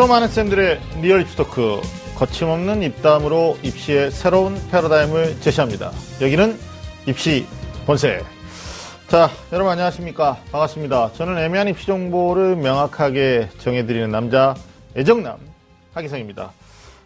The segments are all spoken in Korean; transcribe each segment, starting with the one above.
수많은 쌤들의 리얼 입시 토크 거침없는 입담으로 입시의 새로운 패러다임을 제시합니다. 여기는 입시 본색. 자, 여러분 안녕하십니까? 반갑습니다. 저는 애매한 입시 정보를 명확하게 정해드리는 남자 애정남 하기성입니다.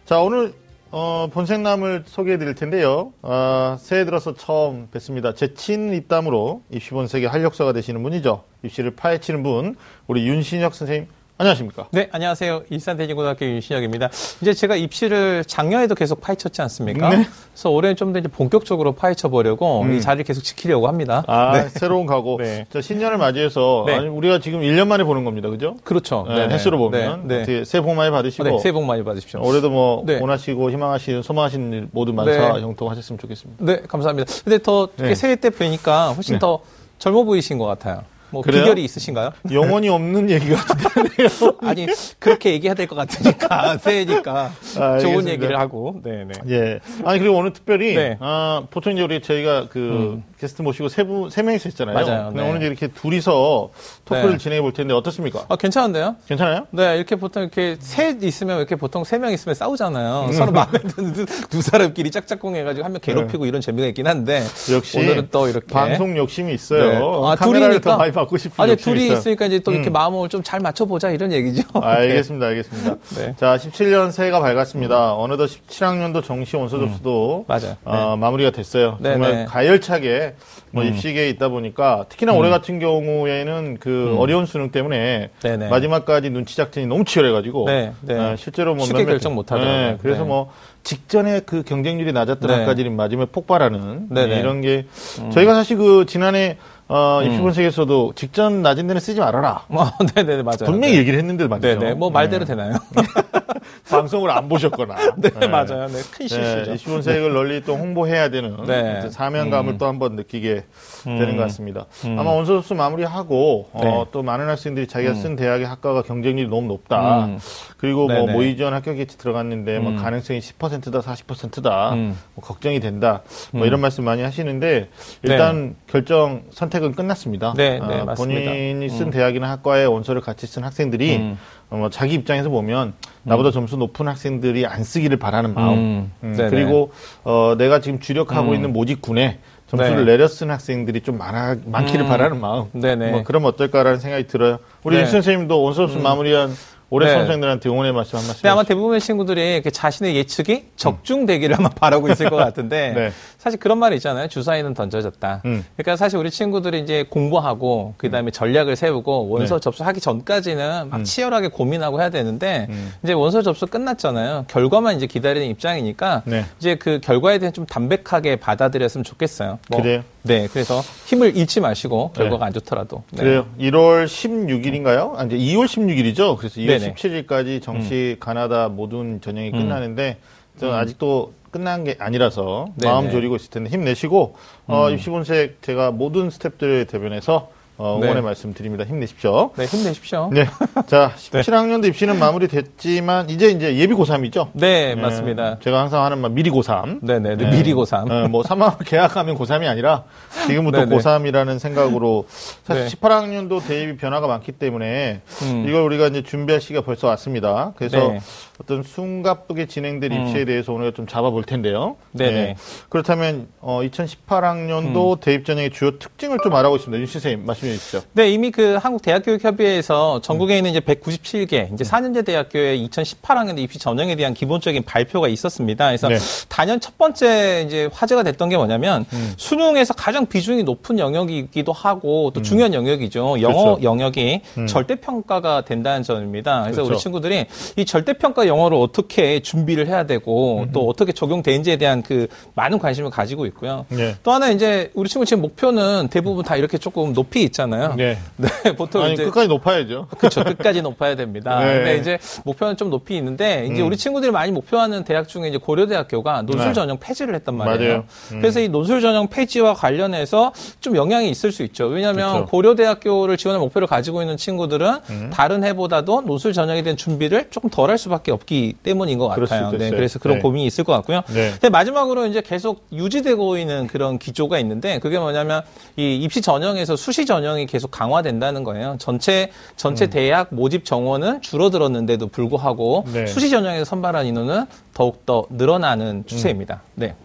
자, 오늘 어, 본색남을 소개해드릴 텐데요. 어, 새해 들어서 처음 뵙습니다. 재치 입담으로 입시 본색의 활력소가 되시는 분이죠. 입시를 파헤치는 분, 우리 윤신혁 선생님 안녕하십니까? 네, 안녕하세요. 일산대진고등학교 윤신혁입니다. 이제 제가 입시를 작년에도 계속 파헤쳤지 않습니까? 네. 그래서 올해는 좀 더 이제 본격적으로 파헤쳐 보려고 음. 이 자리를 계속 지키려고 합니다. 아, 네. 새로운 각오. 네. 자, 신년을 맞이해서 네. 아니, 우리가 지금 1년 만에 보는 겁니다. 그죠? 그렇죠. 네, 횟수로 보면 네. 네. 새해 복 많이 받으시고 네, 새해 복 많이 받으십시오. 올해도 뭐 네. 원하시고 희망하시는 소망하시는 일 모두 만사 네. 형통하셨으면 좋겠습니다. 네, 감사합니다. 근데 더 네. 새해 때 뵈니까 훨씬 네. 더 젊어 보이신 것 같아요. 뭐 그래요? 비결이 있으신가요? 영혼이 없는 얘기 같은데요. 아니 그렇게 얘기해야 될 것 같으니까 새해니까 아. 좋은 얘기를 하고 네, 네. 예. 아니 그리고 오늘 특별히 네. 아, 보통 이제 우리 저희가 그 게스트 모시고 세분세 명이서 했잖아요. 맞아요. 근데 네. 오늘 이렇게 둘이서 토크를 네. 진행해 볼 텐데 어떻습니까? 아 괜찮은데요? 괜찮아요? 네, 이렇게 보통 이렇게 셋 있으면 이렇게 보통 세 명 있으면 음. 싸우잖아요. 서로 마음에 드는 두, 두 사람끼리 짝짝꿍 해가지고 한 명 괴롭히고 이런 재미가 있긴 한데 네. 역시 오늘은 또 이렇게 방송 욕심이 있어요. 네. 아, 카메라를 더 둘이니까? 많이 받고 싶은 아니 둘이 있어요. 있으니까 이제 또 이렇게 음. 마음을 좀 잘 맞춰보자 이런 얘기죠. 알겠습니다, 알겠습니다. 네. 자, 17년 새해가 밝았습니다. 어느덧 17학년도 정시 원서 접수도 음. 맞아요. 어, 마무리가 됐어요. 네, 정말 네. 음. 가열차게 뭐 입시계에 있다 보니까 특히나 올해 같은 경우에는 그 어려운 수능 때문에 네, 네. 마지막까지 눈치 작전이 너무 치열해가지고 네, 네. 어, 실제로 뭐 쉽게 몇몇- 결정 못 하더라고요. 네, 그래서 네. 뭐 직전에 그 경쟁률이 낮았던 네. 학과들이 마지막에 폭발하는 네, 네. 이런 게 저희가 사실 그 지난해 어, 음. 입시 분석에서도 직전 낮은 데는 쓰지 말아라. 어, 네네 맞아요. 분명히 네. 얘기를 했는데 말이죠. 네네 뭐 말대로 되나요? 방송을 안 보셨거나. 네, 맞아요. 네, 큰 네, 실수죠. 25세를 널리 또 홍보해야 되는 네. 어떤 사명감을 또 한 번 느끼게 되는 것 같습니다. 음. 아마 원서 접수 마무리하고 어, 네. 또 많은 학생들이 자기가 쓴 대학의 학과가 경쟁률이 너무 높다. 음. 그리고 뭐. 모의 지원 합격 예치 들어갔는데 뭐 음. 가능성이 10%다 40%다. 음. 뭐 걱정이 된다. 뭐 이런 말씀 많이 하시는데 일단 결정 선택은 끝났습니다. 네, 아, 네. 본인이 쓴 대학이나 학과에 원서를 같이 쓴 학생들이 음. 어, 뭐 자기 입장에서 보면 나보다 점수 높은 학생들이 안 쓰기를 바라는 마음. 음, 음. 그리고 어, 내가 지금 주력하고 음. 있는 모집군에 점수를 네. 내려 쓴 학생들이 좀 많아, 많기를 음. 바라는 마음. 네네. 뭐 그럼 어떨까라는 생각이 들어요. 우리 네. 임 선생님도 원서 접수 마무리한 올해 네. 수험생들한테 응원의 말씀 한 말씀. 근데 아마. 대부분의 친구들이 자신의 예측이 적중되기를 아마 바라고 있을 것 같은데 네. 사실 그런 말이 있잖아요. 주사위는 던져졌다. 음. 그러니까 사실 우리 친구들이 이제 공부하고 그다음에 전략을 세우고 원서 네. 접수하기 전까지는 막 치열하게 고민하고 해야 되는데 음. 이제 원서 접수 끝났잖아요. 결과만 이제 기다리는 입장이니까 네. 이제 그 결과에 대해 좀 담백하게 받아들였으면 좋겠어요. 뭐, 그래요? 네. 그래서 힘을 잃지 마시고 네. 결과가 안 좋더라도. 네. 그래요. 1월 16일인가요? 아, 이제 2월 16일이죠. 그래서 2월 네네. 음. 17일까지 정시 가나다 모든 전형이 끝나는데 저는 아직도 끝난 게 아니라서 네네. 마음 졸이고 있을 텐데 힘내시고 어, 입시본색 제가 모든 스탭들을 대변해서 어, 응원의 네. 말씀 드립니다. 힘내십시오. 네, 힘내십시오. 네. 자, 17학년도 입시는 마무리됐지만 이제 이제 예비 고3이죠. 네, 맞습니다. 제가 항상 하는 말 미리 고3. 네 네, 네, 미리 고3. 어, 뭐 3학년 계약하면 고3이 아니라 지금부터 네네. 고3이라는 생각으로 사실 네. 18학년도 대입이 변화가 많기 때문에 음. 이걸 우리가 이제 준비할 시기가 벌써 왔습니다. 그래서 네. 어떤 숨가쁘게 진행될 음. 입시에 대해서 오늘 좀 잡아볼 텐데요. 네네. 그렇다면 어, 2018학년도 음. 대입 전형의 주요 특징을 좀 알아보고 있습니다. 윤 선생님 말씀 해 주시죠. 네, 이미 그 한국 대학교육협의회에서 전국에 있는 이제 197개, 이제 4년제 대학교의 2018학년도 입시 전형에 대한 기본적인 발표가 있었습니다. 그래서 네. 단연 첫 번째 이제 화제가 됐던 게 뭐냐면 음. 수능에서 가장 비중이 높은 영역이기도 하고 또 중요한 영역이죠. 영어 음. 그렇죠. 영역이 음. 절대 평가가 된다는 점입니다. 그래서 그렇죠. 우리 친구들이 이 절대 평가 영어를 어떻게 준비를 해야 되고 음. 또 어떻게 적용되는지에 대한 그 많은 관심을 가지고 있고요. 네. 또 하나 이제 우리 친구 지금 목표는 대부분 다 이렇게 조금 높이 있잖아요. 네. 네, 보통 아니 이제 끝까지 높아야죠. 그렇죠. 끝까지 높아야 됩니다. 네. 근데 이제 목표는 좀 높이 있는데 이제 음. 우리 친구들이 많이 목표하는 대학 중에 이제 고려대학교가 논술 네. 전형 폐지를 했단 말이에요. 음. 그래서 이 논술 전형 폐지와 관련해서 좀 영향이 있을 수 있죠. 왜냐하면 그렇죠. 고려대학교를 지원할 목표를 가지고 있는 친구들은 음. 다른 해보다도 논술 전형에 대한 준비를 조금 덜 할 수밖에 없기 때문인 것 같아요. 네. 그래서 그런 네. 고민이 있을 것 같고요. 네. 근데 마지막으로 이제 계속 유지되고 있는 그런 기조가 있는데 그게 뭐냐면 이 입시 전형에서 수시 전형 전형이 계속 강화된다는 거예요. 전체 전체 음. 대학 모집 정원은 줄어들었는데도 불구하고 네. 수시 전형에서 선발한 인원은 더욱 더 늘어나는 추세입니다. 음. 네.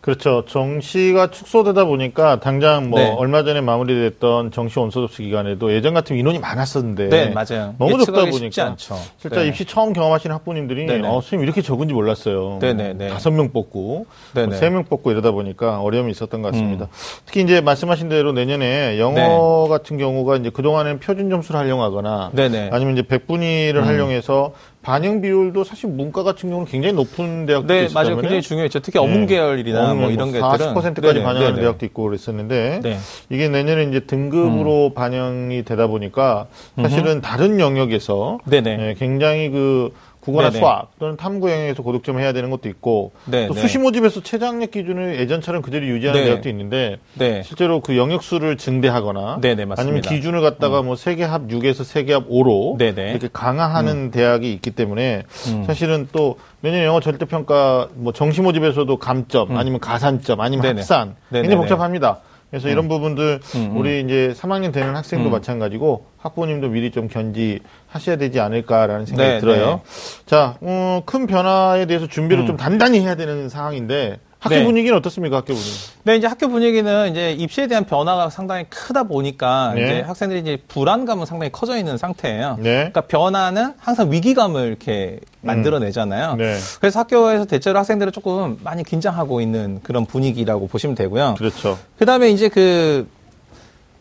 그렇죠. 정시가 축소되다 보니까 당장 뭐 네. 얼마 전에 마무리됐던 정시 원서 접수 기간에도 예전 같으면 인원이 많았었는데 네, 맞아요. 너무 적다 보니까. 실제 네. 입시 처음 경험하시는 학부님들이 네네. 어, 선생님 이렇게 적은지 몰랐어요. 네네네. 다섯 명 뽑고 네네. 음. 세명 뽑고 이러다 보니까 어려움이 있었던 것 같습니다. 특히 이제 말씀하신 대로 내년에 영어 같은 경우가 이제 그동안에는 표준 점수를 활용하거나 네네. 음. 아니면 이제 백분위를 활용해서 반영 비율도 사실 문과 같은 경우는 굉장히 높은 대학도 네, 있었다면 맞아요. 굉장히 중요했죠. 특히 어문 계열이나 뭐 이런 것들은 40%까지 네네, 반영하는 네네. 대학도 있고 그랬었는데 네. 이게 내년에 이제 등급으로 반영이 되다 보니까 사실은 다른 영역에서 네네. 예, 굉장히 그 국어나 네네. 수학 또는 탐구 영역에서 고득점 해야 되는 것도 있고 네, 또 네. 수시 모집에서 최저학력 기준을 예전처럼 그대로 유지하는 네. 대학도 있는데 네. 실제로 그 영역 수를 증대하거나 네네. 음. 아니면 기준을 갖다가 뭐 세계 합 6에서 세계 합 5로 네네. 이렇게 강화하는 대학이 있기 때문에 음. 사실은 또 내년 영어 절대 평가 뭐 정시 모집에서도 감점 아니면 가산점 아니면 음. 네네. 합산. 굉장히 복잡합니다. 그래서 이런 부분들 음, 음. 우리 이제 3학년 되는 학생도 마찬가지고 학부모님도 미리 좀 견지하셔야 되지 않을까라는 생각이 네, 들어요. 자, 어, 큰 변화에 대해서 준비를 음. 좀 단단히 해야 되는 상황인데 학교 네. 분위기는 어떻습니까? 학교 분위기. 네, 이제 학교 분위기는 이제 입시에 대한 변화가 상당히 크다 보니까 네. 이제 학생들이 이제 불안감은 상당히 커져 있는 상태예요. 네. 그러니까 변화는 항상 위기감을 이렇게 만들어내잖아요. 네. 그래서 학교에서 대체로 학생들은 조금 많이 긴장하고 있는 그런 분위기라고 보시면 되고요. 그렇죠. 그 다음에 이제 그,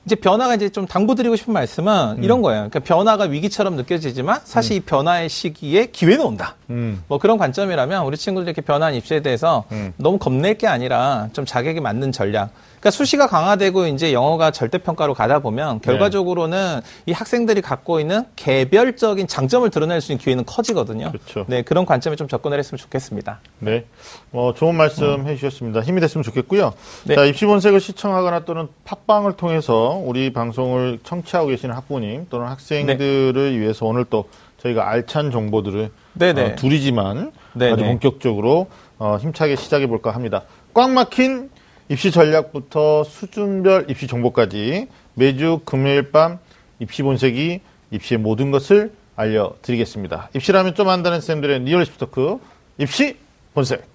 이제 변화가 이제 좀 당부드리고 싶은 말씀은 음. 이런 거예요. 그러니까 변화가 위기처럼 느껴지지만 사실 이 변화의 시기에 기회는 온다. 음. 뭐 그런 관점이라면 우리 친구들 이렇게 변화한 입시에 대해서 음. 너무 겁낼 게 아니라 좀 자격에 맞는 전략. 그러니까 수시가 강화되고 이제 영어가 절대평가로 가다 보면 네. 결과적으로는 이 학생들이 갖고 있는 개별적인 장점을 드러낼 수 있는 기회는 커지거든요. 그렇죠. 네, 그런 관점에 좀 접근을 했으면 좋겠습니다. 네. 어, 좋은 말씀 해주셨습니다. 힘이 됐으면 좋겠고요. 음. 네. 자, 입시본색을 시청하거나 또는 팟빵을 통해서 우리 방송을 청취하고 계시는 학부님 또는 학생들을 위해서 오늘 또 저희가 알찬 정보들을 네네. 어, 둘이지만 네네. 아주 본격적으로 어, 힘차게 시작해 볼까 합니다. 꽉 막힌 입시 전략부터 수준별 입시 정보까지 매주 금요일 밤 입시 본색이 입시의 모든 것을 알려드리겠습니다. 입시라면 좀 안다는 쌤들의 리얼 입시 토크 입시 본색.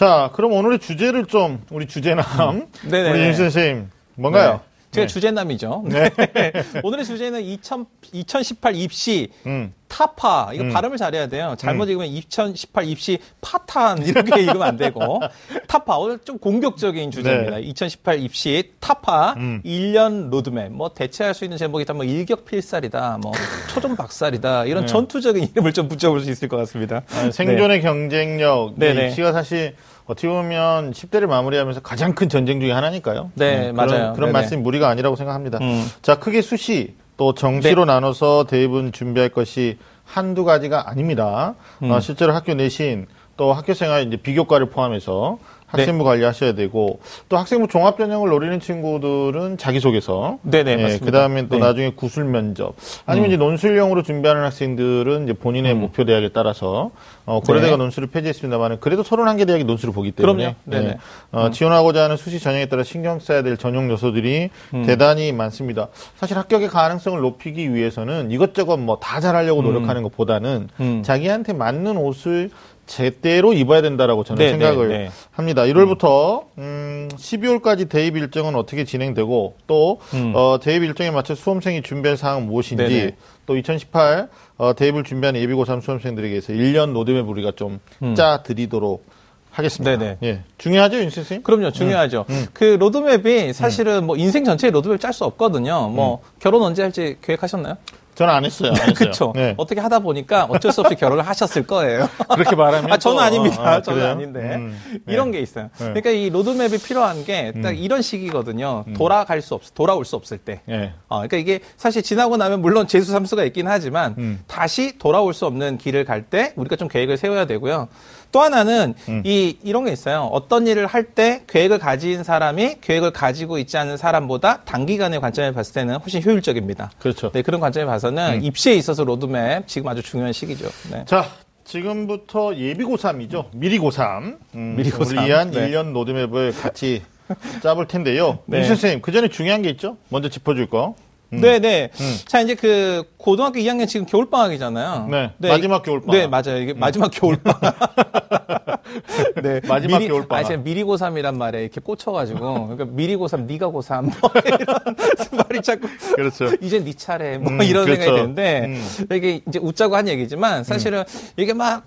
자, 그럼 오늘의 주제를 좀 우리 주제남 네네. 우리 임 선생님 뭔가요? 네. 제가 네. 주제남이죠. 네. 오늘의 주제는 2000, 2018 입시 음. 타파. 이거 음. 발음을 잘해야 돼요. 잘못 읽으면 2018 입시 파탄. 이렇게 읽으면 안 되고. 타파. 오늘 좀 공격적인 주제입니다. 2018 입시 타파. 네. 음. 1년 로드맵. 뭐 대체할 수 있는 제목이 있다. 뭐 일격필살이다. 뭐 초전박살이다. 이런 네. 전투적인 이름을 좀 붙여볼 수 있을 것 같습니다. 아, 생존의 경쟁력. 네. 네네. 입시가 사실 어떻게 보면 10대를 마무리하면서 가장 큰 전쟁 중에 하나니까요. 네, 그런, 맞아요. 그런 네네. 말씀이 무리가 아니라고 생각합니다. 음. 자, 크게 수시 또 정시로 나눠서 대입은 준비할 것이 한두 가지가 아닙니다. 음. 어, 실제로 학교 내신 또 학교 생활 이제 비교과를 포함해서 네. 학생부 관리하셔야 되고 또 학생부 종합 전형을 노리는 친구들은 자기소개서 네네, 맞습니다. 그 다음에 또 네. 음. 나중에 구술 면접 아니면 이제 논술형으로 준비하는 학생들은 이제 본인의 목표 대학에 따라서 어, 고려대가 네. 논술을 폐지했습니다만 그래도 31개 대학이 논술을 보기 때문에 그럼요. 네네. 음. 어, 지원하고자 하는 수시 전형에 따라 신경 써야 될 전형 요소들이 음. 대단히 많습니다. 사실 합격의 가능성을 높이기 위해서는 이것저것 뭐 다 잘하려고 노력하는 것보다는 음. 자기한테 맞는 옷을 제대로 입어야 된다라고 저는 네, 생각을 네, 네. 합니다. 1월부터 음, 12월까지 대입 일정은 어떻게 진행되고 또 음. 어, 대입 일정에 맞춰 수험생이 준비할 사항은 무엇인지. 또 2018 어, 대입을 준비하는 예비 고3 수험생들에게서 1년 로드맵 우리가 좀 음. 짜 드리도록 하겠습니다. 네네. 예. 중요하죠, 윤 선생님? 그럼요, 중요하죠. 음. 그 로드맵이 사실은 뭐 인생 전체의 로드맵 짤 수 없거든요. 뭐 결혼 언제 할지 계획하셨나요? 저는 안 했어요. 안 했어요. 그렇죠. 네. 어떻게 하다 보니까 어쩔 수 없이 결혼을 하셨을 거예요. 그렇게 말하면 아, 저는 또, 아닙니다. 아, 저는 그래요? 아닌데. 음, 네. 이런 게 있어요. 네. 그러니까 이 로드맵이 필요한 게 딱 이런 시기거든요. 돌아갈 수 없, 돌아올 수 없을 때. 예. 어, 그러니까 이게 사실 지나고 나면 물론 재수 삼수가 있긴 하지만 음. 다시 돌아올 수 없는 길을 갈 때 우리가 좀 계획을 세워야 되고요. 또 하나는 이 이런 게 있어요. 어떤 일을 할 때 계획을 가진 사람이 계획을 가지고 있지 않은 사람보다 단기간의 관점에 봤을 때는 훨씬 효율적입니다. 그렇죠. 네, 그런 관점에 봐서는 입시에 있어서 로드맵 지금 아주 중요한 시기죠. 네. 자, 지금부터 예비 고3이죠. 미리 고3. 음, 미리 고3. 우리 위한 네. 1년 로드맵을 같이 짜볼 텐데요. 네. 임 선생님, 그 전에 중요한 게 있죠? 먼저 짚어줄 거. 음. 네, 네. 자, 이제 그 고등학교 2학년 지금 겨울 방학이잖아요. 네, 마지막 겨울 방학. 네, 맞아요. 이게 마지막 겨울 방학. 네. 마지막 미리, 겨울 방학. 아, 제가 미리 고3이란 말에 이렇게 꽂혀가지고. 그러니까 미리 고3, 네가 고3. 뭐 이런 말이 자꾸. 그렇죠. 이제 네 차례. 뭐 음, 이런 그렇죠. 생각이 드는데. 음. 이게 이제 웃자고 한 얘기지만 사실은 이게 막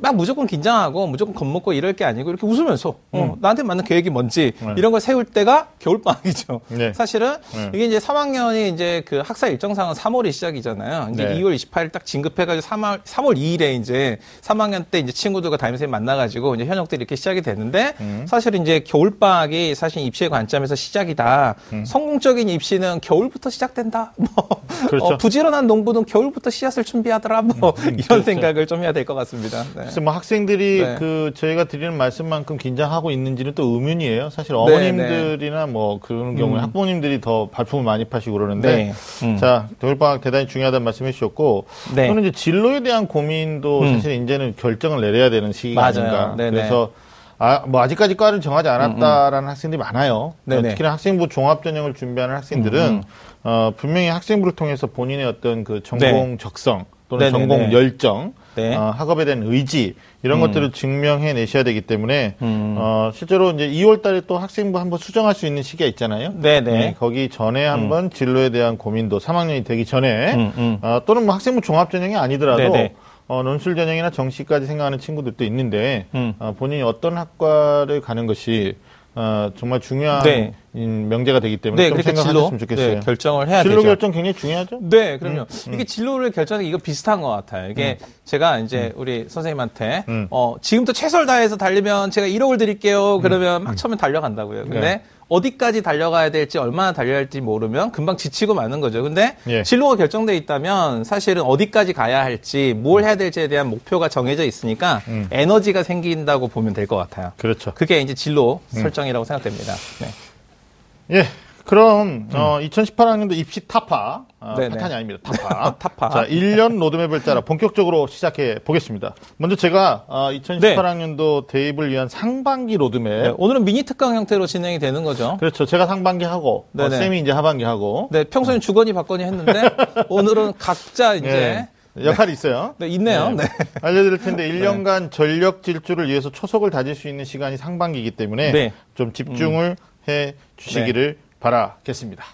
막 무조건 긴장하고 무조건 겁먹고 이럴 게 아니고 이렇게 웃으면서 어, 나한테 맞는 계획이 뭔지 음. 네. 이런 걸 세울 때가 겨울방학이죠. 네. 사실은 네. 이게 이제 3학년이 이제 그 학사 일정상은 3월이 시작이잖아요. 이제 네. 2월 28일 딱 진급해가지고 3월 3월 2일에 이제 3학년 때 이제 친구들과 담임선생님 만나가지고 이제 현역들이 이렇게 시작이 되는데 음. 사실 이제 겨울방학이 사실 입시의 관점에서 시작이다. 성공적인 입시는 겨울부터 시작된다. 뭐 음. 그렇죠. 어, 부지런한 농부는 겨울부터 씨앗을 준비하더라. 뭐 이런 그렇죠. 생각을 좀 해야 될 것 같습니다. 네. 그래서 뭐 학생들이 네. 그 저희가 드리는 말씀만큼 긴장하고 있는지는 또 의문이에요. 사실 네, 어머님들이나 뭐 그런 경우에 음. 학부모님들이 더 발품을 많이 파시고 그러는데 네. 음. 자 겨울방학 대단히 중요하다는 말씀해 주셨고 네. 또는 이제 진로에 대한 고민도 음. 사실 이제는 결정을 내려야 되는 시기가. 아닌가. 그래서 아, 뭐 아직까지 과를 정하지 않았다라는 학생들이 많아요. 네네. 특히나 학생부 종합 전형을 준비하는 학생들은 음. 어, 분명히 학생부를 통해서 본인의 어떤 그 전공 적성 또는 네네네. 전공 열정, 네. 어, 학업에 대한 의지 이런 음. 것들을 증명해 내셔야 되기 때문에 음. 어, 실제로 이제 2월달에 또 학생부 한번 수정할 수 있는 시기가 있잖아요. 네네. 네, 거기 전에 한번 진로에 대한 고민도 3학년이 되기 전에 음, 음. 어, 또는 뭐 학생부 종합 전형이 아니더라도 네네. 어, 논술 전형이나 정시까지 생각하는 친구들도 있는데 음. 어, 본인이 어떤 학과를 가는 것이 어, 정말 중요한 네. 인- 명제가 되기 때문에 네, 좀 그렇게 진로 생각하셨으면 좋겠어요. 네, 결정을 해야 진로 되죠. 결정 굉장히 중요하죠. 네, 그럼요. 이게 진로를 결정하는 게 이거 비슷한 것 같아요. 이게 제가 이제 우리 선생님한테 음. 어, 지금부터 최선을 다해서 달리면 제가 1억을 드릴게요. 그러면 막 처음에 달려간다고요. 근데 네. 어디까지 달려가야 될지 얼마나 달려야 할지 모르면 금방 지치고 마는 거죠. 근데 예. 진로가 결정돼 있다면 사실은 어디까지 가야 할지 뭘 해야 될지에 대한 목표가 정해져 있으니까 음. 에너지가 생긴다고 보면 될 것 같아요. 그렇죠. 그게 이제 진로 설정이라고 생각됩니다. 네. 예. 그럼 어, 2018학년도 입시 타파, 어, 음. 네네. 파탄이 아닙니다. 타파. 타파. 자, 1년 로드맵을 따라 본격적으로 시작해 보겠습니다. 먼저 제가 어, 2018학년도 대입을 위한 상반기 로드맵. 네, 오늘은 미니 특강 형태로 진행이 되는 거죠. 그렇죠. 제가 상반기 하고 어, 네네. 쌤이 이제 하반기 하고 네, 평소엔 주거니 받거니 했는데 오늘은 각자 이제 예, 역할이 있어요. 네, 있네요. 네. 알려드릴 텐데 1년간 전력 질주를 위해서 초석을 다질 수 있는 시간이 상반기이기 때문에 네. 좀 집중을 해 주시기를 바라겠습니다.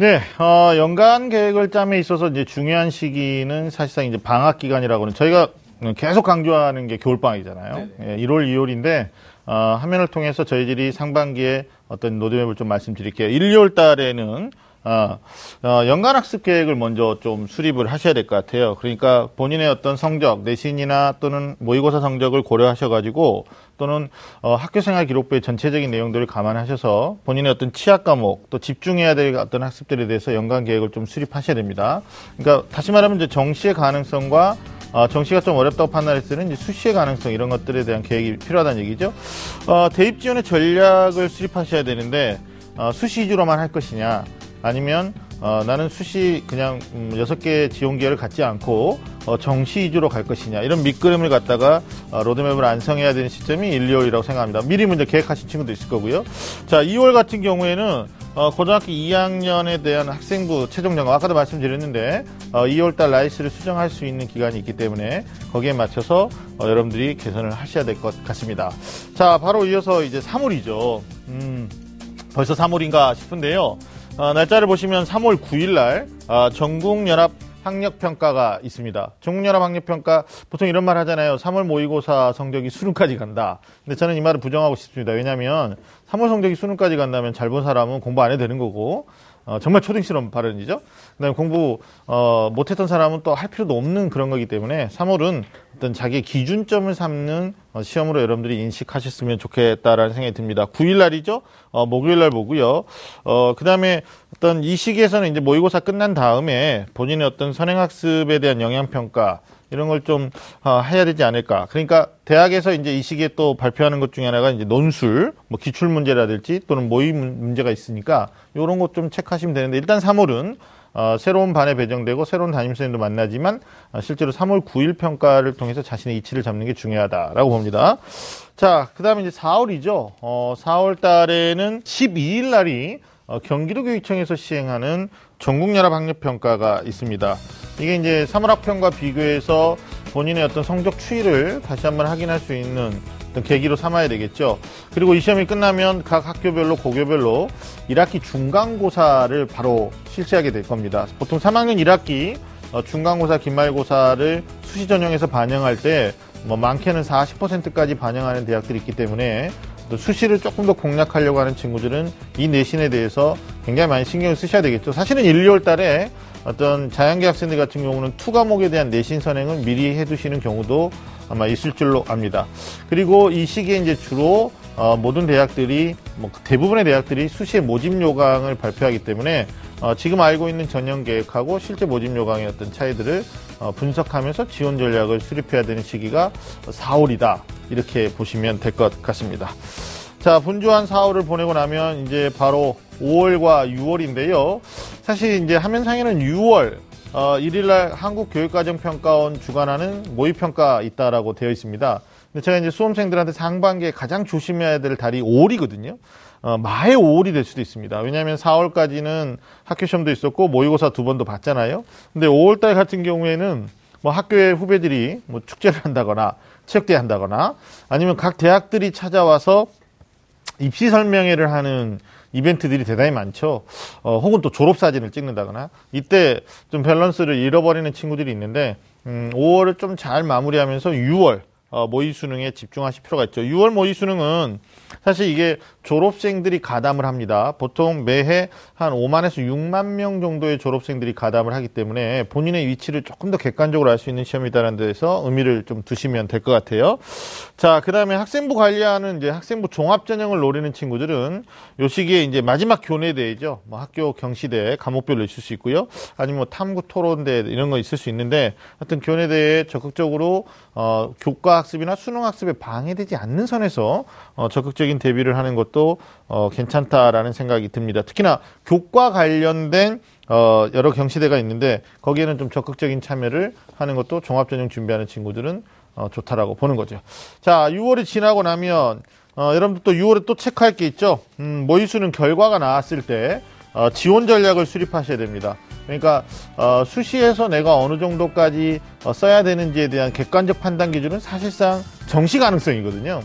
네, 어, 연간 계획을 짬에 있어서 이제 중요한 시기는 사실상 이제 방학 기간이라고는 저희가 계속 강조하는 게 겨울방학이잖아요. 예, 1월, 2월인데, 어, 화면을 통해서 저희들이 상반기에 어떤 로드맵을 좀 말씀드릴게요. 1, 2월 달에는 어, 어, 연간 학습 계획을 먼저 좀 수립을 하셔야 될 것 같아요. 그러니까 본인의 어떤 성적, 내신이나 또는 모의고사 성적을 고려하셔가지고 또는 어, 학교생활 기록부의 전체적인 내용들을 감안하셔서 본인의 어떤 취약 과목 또 집중해야 될 어떤 학습들에 대해서 연간 계획을 좀 수립하셔야 됩니다. 그러니까 다시 말하면 이제 정시의 가능성과 어, 정시가 좀 어렵다고 판단했을 이제 수시의 가능성 이런 것들에 대한 계획이 필요하다는 얘기죠. 어, 대입 지원의 전략을 수립하셔야 되는데 어, 수시 위주로만 할 것이냐 아니면 어, 나는 수시 그냥 음, 여섯 개 지원 기회를 갖지 않고 어, 정시 위주로 갈 것이냐 이런 밑그림을 갖다가 어, 로드맵을 안성해야 되는 시점이 1, 2월이라고 생각합니다. 미리 먼저 계획하신 친구도 있을 거고요. 자, 2월 같은 경우에는 어, 고등학교 2학년에 대한 학생부 최종 점검 아까도 말씀드렸는데 어, 2월달 라이스를 수정할 수 있는 기간이 있기 때문에 거기에 맞춰서 어, 여러분들이 개선을 하셔야 될 것 같습니다. 자, 바로 이어서 이제 3월이죠. 음, 벌써 3월인가 싶은데요. 어, 날짜를 보시면 3월 9일 날 어, 전국연합 학력평가가 있습니다. 전국연합 학력평가 보통 이런 말 하잖아요. 3월 모의고사 성적이 수능까지 간다. 근데 저는 이 말을 부정하고 싶습니다. 왜냐하면 3월 성적이 수능까지 간다면 잘 본 사람은 공부 안 해도 되는 거고 어, 정말 초딩스러운 발언이죠. 그다음에 공부 어, 못했던 사람은 또 할 필요도 없는 그런 거기 때문에 3월은 어떤 자기의 기준점을 삼는 어, 시험으로 여러분들이 인식하셨으면 좋겠다라는 생각이 듭니다. 9일 날이죠. 어, 목요일 날 보고요. 어, 그다음에 어떤 이 시기에서는 이제 모의고사 끝난 다음에 본인의 어떤 선행학습에 대한 영향평가 이런 걸좀 어, 해야 되지 않을까. 그러니까 대학에서 이제 이 시기에 또 발표하는 것 중에 하나가 이제 논술, 뭐 기출 문제라든지 또는 모의 문- 문제가 있으니까 이런 것 좀 체크하시면 되는데 일단 3월은 어, 새로운 반에 배정되고 새로운 담임선생님도 만나지만 어, 실제로 3월 9일 평가를 통해서 자신의 이치를 잡는 게 중요하다라고 봅니다. 자, 그 다음에 이제 4월이죠. 어, 4월 달에는 12일 날이 어, 경기도교육청에서 시행하는 전국연합학력평가가 있습니다. 이게 이제 3월 학평과 비교해서 본인의 어떤 성적 추이를 다시 한번 확인할 수 있는 계기로 삼아야 되겠죠. 그리고 이 시험이 끝나면 각 학교별로 고교별로 1학기 중간고사를 바로 실시하게 될 겁니다. 보통 3학년 1학기 어, 중간고사, 기말고사를 수시 전형에서 반영할 때 뭐 많게는 40%까지 반영하는 대학들이 있기 때문에 또 수시를 조금 더 공략하려고 하는 친구들은 이 내신에 대해서 굉장히 많이 신경을 쓰셔야 되겠죠. 사실은 1, 2월 달에 어떤 자연계 학생들 같은 경우는 two 과목에 대한 내신 선행을 미리 해두시는 경우도 아마 있을 줄로 압니다. 그리고 이 시기에 이제 주로 어, 모든 대학들이 뭐 대부분의 대학들이 수시의 모집 요강을 발표하기 때문에 어, 지금 알고 있는 전형 계획하고 실제 모집 요강의 어떤 차이들을 어, 분석하면서 지원 전략을 수립해야 되는 시기가 4월이다 이렇게 보시면 될 것 같습니다. 자 분주한 4월을 보내고 나면 이제 바로 5월과 6월인데요. 사실 이제 화면상에는 6월 어, 1일날 한국교육과정평가원 주관하는 모의평가 있다라고 되어 있습니다. 근데 제가 이제 수험생들한테 상반기에 가장 조심해야 될 달이 5월이거든요. 어, 마의 5월이 될 수도 있습니다. 왜냐하면 4월까지는 학교 시험도 있었고 모의고사 두 번도 봤잖아요. 근데 5월달 같은 경우에는 뭐 학교의 후배들이 뭐 축제를 한다거나 체육대회 한다거나 아니면 각 대학들이 찾아와서 입시 설명회를 하는 이벤트들이 대단히 많죠. 어, 혹은 또 졸업 사진을 찍는다거나 이때 좀 밸런스를 잃어버리는 친구들이 있는데 음, 5월을 좀 잘 마무리하면서 6월 어, 모의 수능에 집중하실 필요가 있죠. 6월 모의 수능은 사실 이게 졸업생들이 가담을 합니다. 보통 매해 한 5만에서 6만 명 정도의 졸업생들이 가담을 하기 때문에 본인의 위치를 조금 더 객관적으로 알 수 있는 시험이다라는 데서 의미를 좀 두시면 될 것 같아요. 자, 그 다음에 학생부 관리하는 이제 학생부 종합전형을 노리는 친구들은 요 시기에 이제 마지막 교내대회죠. 뭐 학교 경시대 과목별로 있을 수 있고요. 아니면 뭐 탐구 토론대 이런 거 있을 수 있는데 하여튼 교내대회에 적극적으로 어, 교과 학습이나 수능 학습에 방해되지 않는 선에서 어, 적극적인 대비를 하는 것도 어, 괜찮다라는 생각이 듭니다. 특히나 교과 관련된 어, 여러 경시대가 있는데 거기에는 좀 적극적인 참여를 하는 것도 종합전형 준비하는 친구들은 어, 좋다라고 보는 거죠. 자, 6월이 지나고 나면 어, 여러분들 또 6월에 또 체크할 게 있죠. 음, 모의수능 결과가 나왔을 때 어, 지원 전략을 수립하셔야 됩니다. 그러니까 어, 수시에서 내가 어느 정도까지 어, 써야 되는지에 대한 객관적 판단 기준은 사실상 정시 가능성이거든요.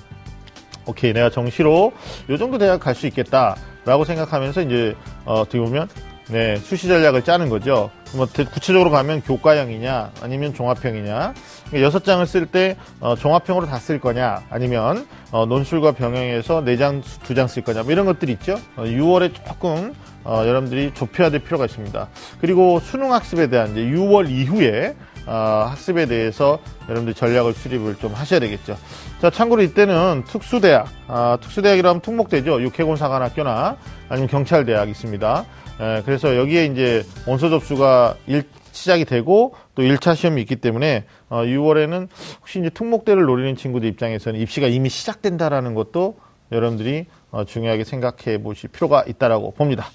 오케이, 내가 정시로 요 정도 대학 갈 수 있겠다라고 생각하면서 이제 어, 어떻게 보면 네 수시 전략을 짜는 거죠. 뭐 대- 구체적으로 가면 교과형이냐 아니면 종합형이냐 그러니까 여섯 장을 쓸때 어, 종합형으로 다 쓸 거냐 아니면 어, 논술과 병행해서 네 장 두 장 쓸 거냐 뭐 이런 것들이 있죠. 어, 6월에 조금 어, 여러분들이 좁혀야 될 필요가 있습니다. 그리고 수능 학습에 대한 이제 6월 이후에 어, 학습에 대해서 여러분들 전략을 수립을 좀 하셔야 되겠죠. 자, 참고로 이때는 특수대학, 아, 특수대학이라면 특목대죠. 육해공사관학교나 아니면 경찰대학 있습니다. 에, 그래서 여기에 이제 원서 접수가 일, 시작이 되고 또 1차 시험이 있기 때문에 어, 6월에는 혹시 이제 특목대를 노리는 친구들 입장에서는 입시가 이미 시작된다라는 것도 여러분들이 어, 중요하게 생각해 보실 필요가 있다라고 봅니다.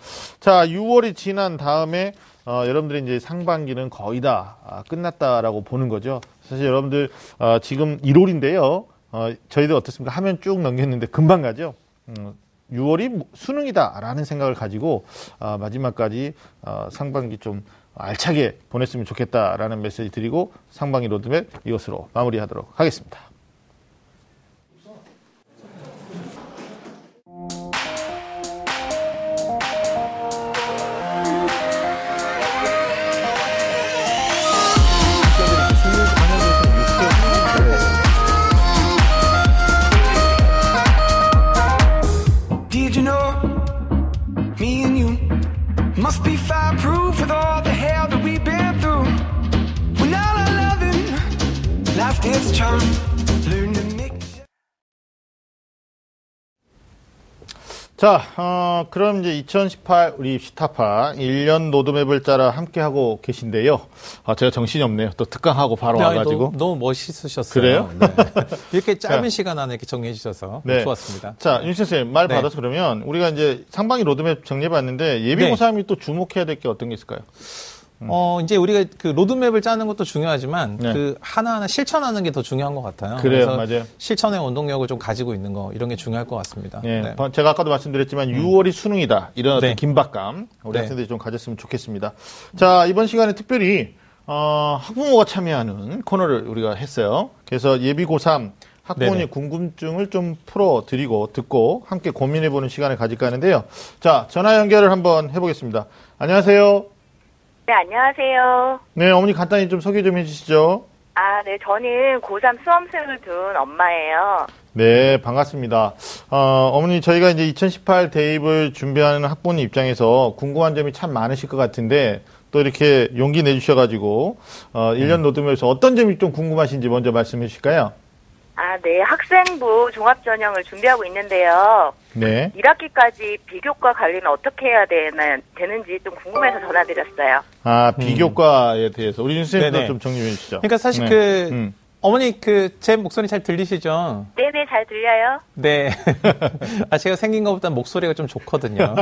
자, 6월이 지난 다음에 어, 여러분들이 이제 상반기는 거의 다 아, 끝났다라고 보는 거죠. 사실 여러분들 어, 지금 1월인데요. 어, 저희도 어떻습니까? 하면 쭉 넘겼는데 금방 가죠. 음, 6월이 수능이다라는 생각을 가지고 어, 마지막까지 어, 상반기 좀 알차게 보냈으면 좋겠다라는 메시지 드리고 상반기 로드맵 이것으로 마무리하도록 하겠습니다. 자, 어, 그럼 이제 2018 우리 입시타파 1년 로드맵을 짜라 함께 하고 계신데요. 아, 제가 정신이 없네요. 또 특강하고 바로 네, 와가지고. 너무, 너무 멋있으셨어요. 그래요? 네. 이렇게 짧은 자. 시간 안에 이렇게 정리해 주셔서 네. 좋았습니다. 자, 윤 선생님 말 네. 받아서 그러면 우리가 이제 상반기 로드맵 정리해 봤는데 예비 네. 고3이 또 주목해야 될 게 어떤 게 있을까요? 어, 이제 우리가 그 로드맵을 짜는 것도 중요하지만 네. 그 하나하나 실천하는 게 더 중요한 것 같아요. 그래요, 맞아요. 실천의 원동력을 좀 가지고 있는 거 이런 게 중요할 것 같습니다. 예, 네. 번- 제가 아까도 말씀드렸지만 6월이 수능이다. 이런 어떤 네. 긴박감 우리 네. 학생들이 좀 가졌으면 좋겠습니다. 자, 이번 시간에 특별히 어, 학부모가 참여하는 코너를 우리가 했어요. 그래서 예비 고3 학부모님. 궁금증을 좀 풀어드리고 듣고 함께 고민해보는 시간을 가질까 하는데요. 자, 전화 연결을 한번 해보겠습니다. 안녕하세요. 네, 안녕하세요. 네, 어머니 간단히 좀 소개 좀 해주시죠. 아, 네, 저는 고3 수험생을 둔 엄마예요. 네, 반갑습니다. 어, 어머니, 저희가 이제 2018 대입을 준비하는 학부모 입장에서 궁금한 점이 참 많으실 것 같은데, 또 이렇게 용기 내주셔가지고, 어, 1년 로드맵에서 어떤 점이 좀 궁금하신지 먼저 말씀해 주실까요? 아, 네, 학생부 종합전형을 준비하고 있는데요. 네. 1학기까지 비교과 관리는 어떻게 해야 되나, 되는지 좀 궁금해서 전화드렸어요. 아, 비교과에 대해서. 우리 윤 선생님도 네네. 좀 정리해 주시죠. 그러니까 사실 네. 그 음. 어머니 그 제 목소리 잘 들리시죠? 네네, 잘 들려요? 네. 아, 제가 생긴 것보다 목소리가 좀 좋거든요.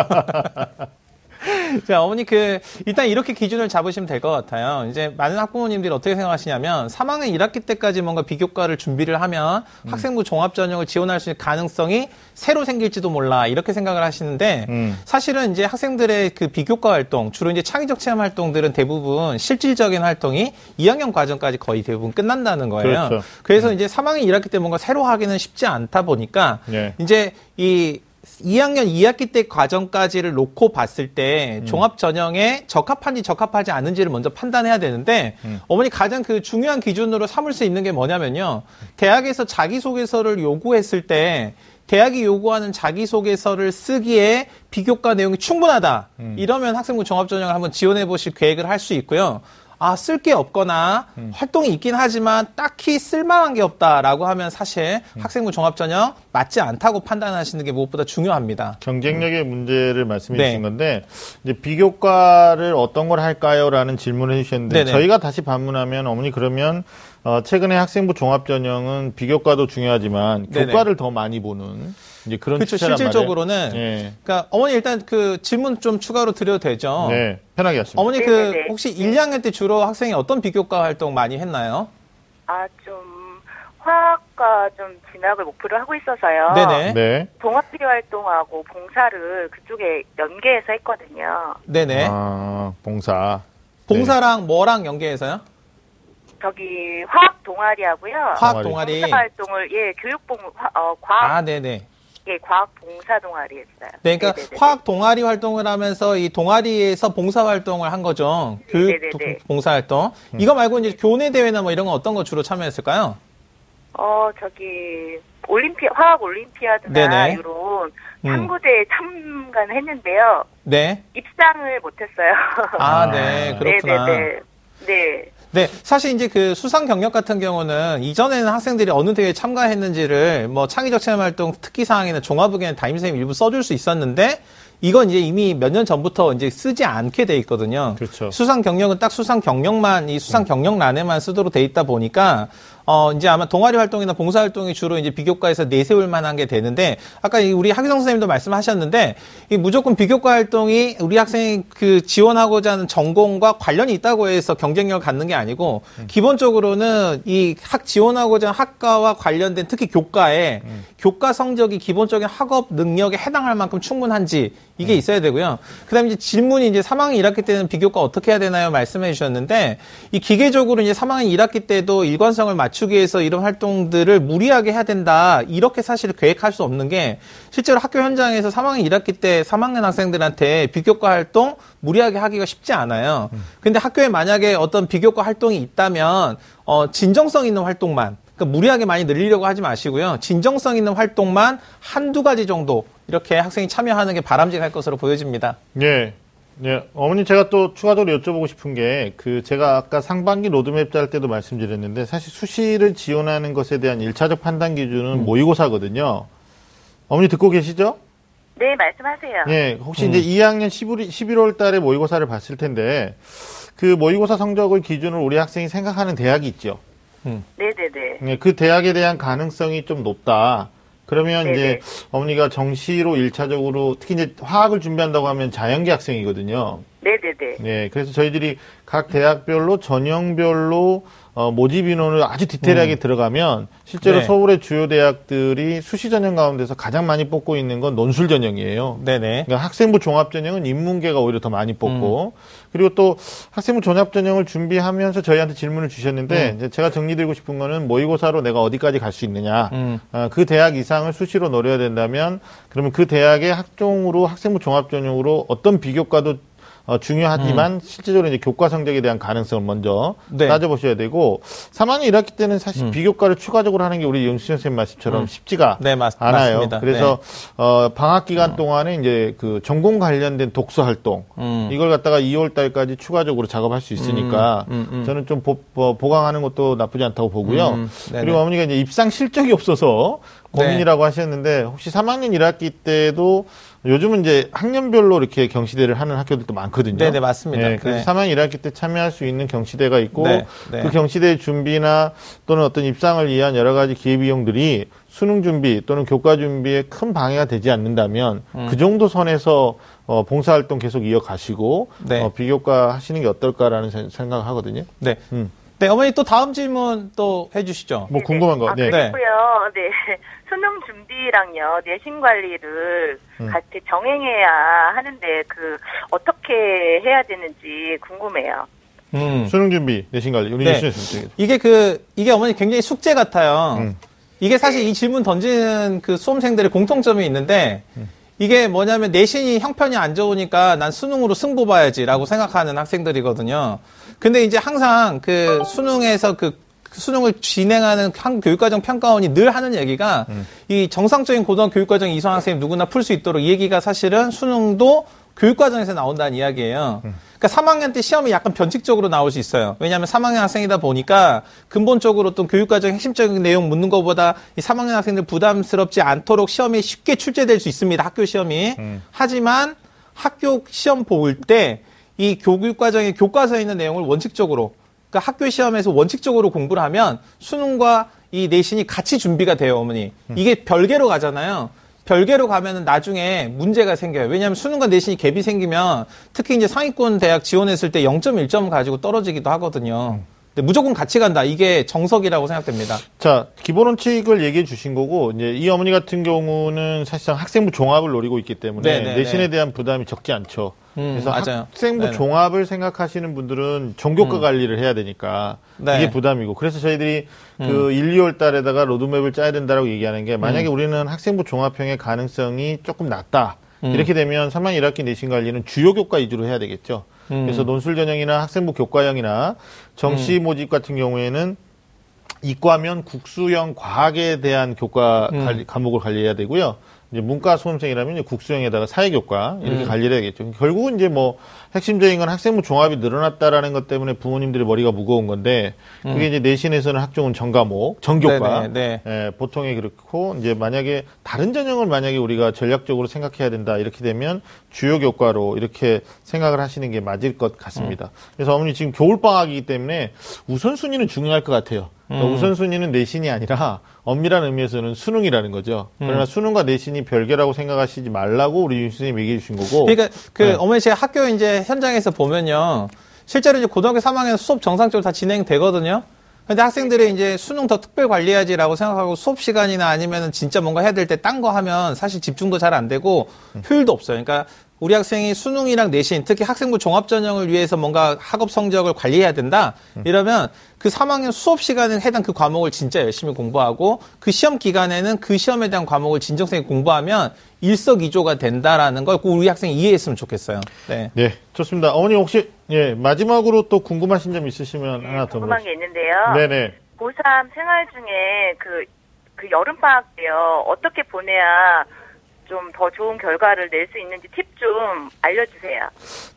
자, 어머니 그, 일단 이렇게 기준을 잡으시면 될 것 같아요. 이제 많은 학부모님들이 어떻게 생각하시냐면 3학년 1학기 때까지 뭔가 비교과를 준비를 하면 음. 학생부 종합 전형을 지원할 수 있는 가능성이 새로 생길지도 몰라. 이렇게 생각을 하시는데 음. 사실은 이제 학생들의 그 비교과 활동, 주로 이제 창의적 체험 활동들은 대부분 실질적인 활동이 2학년 과정까지 거의 대부분 끝난다는 거예요. 그렇죠. 그래서 이제 3학년 1학기 때 뭔가 새로 하기는 쉽지 않다 보니까 네. 이제 이 2학년 2학기 때 과정까지를 놓고 봤을 때 종합 전형에 적합한지 적합하지 않은지를 먼저 판단해야 되는데 어머니 가장 그 중요한 기준으로 삼을 수 있는 게 뭐냐면요. 대학에서 자기소개서를 요구했을 때 대학이 요구하는 자기소개서를 쓰기에 비교과 내용이 충분하다. 이러면 학생부 종합전형을 한번 지원해 보실 계획을 할 수 있고요. 아, 쓸 게 없거나 활동이 있긴 하지만 딱히 쓸만한 게 없다라고 하면 사실 학생부 종합전형 맞지 않다고 판단하시는 게 무엇보다 중요합니다. 경쟁력의 문제를 말씀해 네. 주신 건데 이제 비교과를 어떤 걸 할까요?라는 질문을 해주셨는데 네네. 저희가 다시 반문하면 어머니 그러면 어, 최근에 학생부 종합전형은 비교과도 중요하지만 네네. 교과를 더 많이 보는 이제 그런 그렇죠. 추세란 실질적으로는 말이에요. 그러니까 어머니 일단 그 질문 좀 추가로 드려도 되죠? 네. 네, 편하게 하십니다. 어머니 그 네네네. 혹시 1, 2학년 때 주로 학생이 어떤 비교과 활동 많이 했나요? 아, 좀, 화학과 좀 진학을 목표로 하고 있어서요. 네네. 네. 동아필 활동하고 봉사를 그쪽에 연계해서 했거든요. 네네. 아, 봉사. 봉사랑 뭐랑 연계해서요? 저기, 화학 동아리하고요. 화학 동아리. 봉사 활동을, 예, 교육봉, 화- 어, 과학, 아, 네네. 예, 과학 봉사 동아리 했어요. 네, 그러니까 네네네. 화학 동아리 활동을 하면서 이 동아리에서 봉사 활동을 한 거죠. 교육. 봉사 활동. 이거 말고 이제 교내 대회나 뭐 이런 거 어떤 거 주로 참여했을까요? 어, 저기, 올림피, 화학 올림피아드나 네네. 이런 음. 탐구대에 참가는 했는데요. 네. 입상을 못했어요. 아, 네. 그렇구나. 네네네. 네. 네, 사실 이제 그 수상 경력 같은 경우는 이전에는 학생들이 어느 대회에 참가했는지를 뭐 창의적 체험 활동 특기 사항이나 종합의견 담임선생님 일부 써줄 수 있었는데 이건 이제 이미 몇 년 전부터 이제 쓰지 않게 돼 있거든요. 그렇죠. 수상 경력은 딱 수상 경력만 이 수상 경력란에만 쓰도록 돼 있다 보니까 어 이제 아마 동아리 활동이나 봉사 활동이 주로 이제 비교과에서 내세울 만한 게 되는데 아까 이 우리 하기성 선생님도 말씀하셨는데 이 무조건 비교과 활동이 우리 학생이 그 지원하고자 하는 전공과 관련이 있다고 해서 경쟁력을 갖는 게 아니고 기본적으로는 이 학 지원하고자 하는 학과와 관련된 특히 교과에 교과 성적이 기본적인 학업 능력에 해당할 만큼 충분한지 이게 있어야 되고요. 그다음에 이제 질문이 이제 3학년 1학기 때는 비교과 어떻게 해야 되나요? 말씀해 주셨는데 이 기계적으로 이제 3학년 1학기 때도 일관성을 맞추 기 위해서 이런 활동들을 무리하게 해야 된다. 이렇게 사실 계획할 수 없는 게 실제로 학교 현장에서 3학년 1학기 때 3학년 학생들한테 비교과 활동 무리하게 하기가 쉽지 않아요. 근데 학교에 만약에 어떤 비교과 활동이 있다면 어 진정성 있는 활동만 그러니까 무리하게 많이 늘리려고 하지 마시고요. 진정성 있는 활동만 한두 가지 정도 이렇게 학생이 참여하는 게 바람직할 것으로 보여집니다. 예. 네, 어머니 제가 또 추가적으로 여쭤보고 싶은 게 그 제가 아까 상반기 로드맵 짤 때도 말씀드렸는데 사실 수시를 지원하는 것에 대한 일차적 판단 기준은 모의고사거든요. 어머니 듣고 계시죠? 네, 말씀하세요. 예, 혹시 이제 2학년 11, 11월 달에 모의고사를 봤을 텐데 그 모의고사 성적을 기준으로 우리 학생이 생각하는 대학이 있죠. 네네네. 예, 그 대학에 대한 가능성이 좀 높다. 그러면 네네. 이제 어머니가 정시로 일차적으로 특히 이제 화학을 준비한다고 하면 자연계 학생이거든요. 네네네. 네, 그래서 저희들이 각 대학별로 전형별로 어, 모집 인원을 아주 디테일하게 들어가면 실제로 네. 서울의 주요 대학들이 수시 전형 가운데서 가장 많이 뽑고 있는 건 논술 전형이에요. 네네. 그러니까 학생부 종합 전형은 인문계가 오히려 더 많이 뽑고 음. 그리고 또 학생부 종합 전형을 준비하면서 저희한테 질문을 주셨는데 음. 제가 정리드리고 싶은 거는 모의고사로 내가 어디까지 갈 수 있느냐 음. 어, 그 대학 이상을 수시로 노려야 된다면 그러면 그 대학의 학종으로 학생부 종합 전형으로 어떤 비교과도 어, 중요하지만 실제적으로 이제 교과 성적에 대한 가능성을 먼저 음. 네. 따져보셔야 되고 3학년 1학기 때는 사실 비교과를 추가적으로 하는 게 우리 영수 선생님 말씀처럼 쉽지가 음. 네, 맞- 않아요. 맞습니다. 그래서 어, 방학 기간 동안에 이제 그 전공 관련된 독서 활동 음. 이걸 갖다가 2월 달까지 추가적으로 작업할 수 있으니까 음, 음, 음. 저는 좀 보, 강하는 것도 나쁘지 않다고 보고요. 음. 그리고 어머니가 이제 입상 실적이 없어서 고민이라고 하셨는데 혹시 3학년 1학기 때도 요즘은 이제 학년별로 이렇게 경시대를 하는 학교들도 많거든요. 네네, 맞습니다. 네, 그래서 네. 3학년 1학기 때 참여할 수 있는 경시대가 있고 네, 네. 그 경시대 준비나 또는 어떤 입상을 위한 여러 가지 기회 비용들이 수능 준비 또는 교과 준비에 큰 방해가 되지 않는다면 음. 그 정도 선에서 어, 봉사활동 계속 이어가시고 네. 어, 비교과 하시는 게 어떨까라는 생- 생각을 하거든요. 네. 음. 네, 어머니 또 다음 질문 또 해주시죠. 뭐 궁금한 거. 아, 네. 그리고요. 네. 수능 준비랑요, 내신 관리를 음. 같이 병행해야 하는데, 그, 어떻게 해야 되는지 궁금해요. 음. 수능 준비 내신 관리 우리 네. 이게 그, 이게 어머니 굉장히 숙제 같아요. 음. 이게 사실 이 질문 던지는 그 수험생들의 공통점이 있는데, 이게 뭐냐면 내신이 형편이 안 좋으니까 난 수능으로 승부 봐야지라고 생각하는 학생들이거든요. 근데 이제 항상 그 수능에서 그 수능을 진행하는 한 교육과정 평가원이 늘 하는 얘기가 이 정상적인 고등학교 교육과정 이성 학생이 누구나 풀 수 있도록 이 얘기가 사실은 수능도 교육과정에서 나온다는 이야기예요. 그러니까 3학년 때 시험이 약간 변칙적으로 나올 수 있어요. 왜냐하면 3학년 학생이다 보니까 근본적으로 또 교육과정 핵심적인 내용 묻는 것보다 이 3학년 학생들 부담스럽지 않도록 시험이 쉽게 출제될 수 있습니다. 학교 시험이. 하지만 학교 시험 볼 때 이 교육과정의 교과서에 있는 내용을 원칙적으로 그러니까 학교 시험에서 원칙적으로 공부를 하면 수능과 이 내신이 같이 준비가 돼요, 어머니. 이게 별개로 가잖아요. 별개로 가면은 나중에 문제가 생겨요. 왜냐하면 수능과 내신이 갭이 생기면 특히 이제 상위권 대학 지원했을 때 0.1점 가지고 떨어지기도 하거든요. 근데 무조건 같이 간다. 이게 정석이라고 생각됩니다. 자, 기본 원칙을 얘기해 주신 거고, 이제 이 어머니 같은 경우는 사실상 학생부 종합을 노리고 있기 때문에 네, 네, 내신에 네. 대한 부담이 적지 않죠. 음, 그래서 맞아요. 학생부 네네. 종합을 생각하시는 분들은 전교과 관리를 해야 되니까 네. 이게 부담이고 그래서 저희들이 그 1, 2월 달에다가 로드맵을 짜야 된다라고 얘기하는 게 만약에 우리는 학생부 종합형의 가능성이 조금 낮다. 이렇게 되면 3학 1학기 내신 관리는 주요 교과 위주로 해야 되겠죠. 그래서 논술 전형이나 학생부 교과형이나 정시 모집 같은 경우에는 이과면 국수형 과학에 대한 교과 관리- 과목을 관리해야 되고요. 이제 문과 수험생이라면 이제 국수형에다가 사회교과 이렇게 관리를 해야겠죠. 결국은 이제 뭐 핵심적인 건 학생부 종합이 늘어났다라는 것 때문에 부모님들의 머리가 무거운 건데 그게 이제 내신에서는 학종은 전과목, 전교과 네네, 네. 예, 보통에 그렇고 이제 만약에 다른 전형을 만약에 우리가 전략적으로 생각해야 된다 이렇게 되면 주요 교과로 이렇게 생각을 하시는 게 맞을 것 같습니다. 그래서 어머니 지금 겨울 방학이기 때문에 우선 순위는 중요할 것 같아요. 그러니까 우선 순위는 내신이 아니라 엄밀한 의미에서는 수능이라는 거죠. 그러나 수능과 내신이 별개라고 생각하시지 말라고 우리 윤 선생님이 얘기해 주신 거고. 그러니까 그 네. 어머니 제가 학교 이제 현장에서 보면요. 실제로 이제 고등학교 3학년 수업 정상적으로 다 진행되거든요. 근데 학생들이 이제 수능 더 특별 관리해야지라고 생각하고 수업 시간이나 아니면은 진짜 뭔가 해야 될 때 딴 거 하면 사실 집중도 잘 안 되고 효율도 없어요. 그러니까 우리 학생이 수능이랑 내신, 특히 학생부 종합 전형을 위해서 뭔가 학업 성적을 관리해야 된다. 이러면 그 3학년 수업 시간에 해당 그 과목을 진짜 열심히 공부하고 그 시험 기간에는 그 시험에 대한 과목을 진정성이 공부하면 일석이조가 된다라는 걸꼭 우리 학생이 이해했으면 좋겠어요. 네. 네, 좋습니다. 어머니 혹시 예 마지막으로 또 궁금하신 점 있으시면 하나 더 궁금한 게 있는데요. 네네. 고3 생활 중에 그, 그 여름방학 때요, 어떻게 보내야 좀 더 좋은 결과를 낼 수 있는지 팁 좀 알려주세요.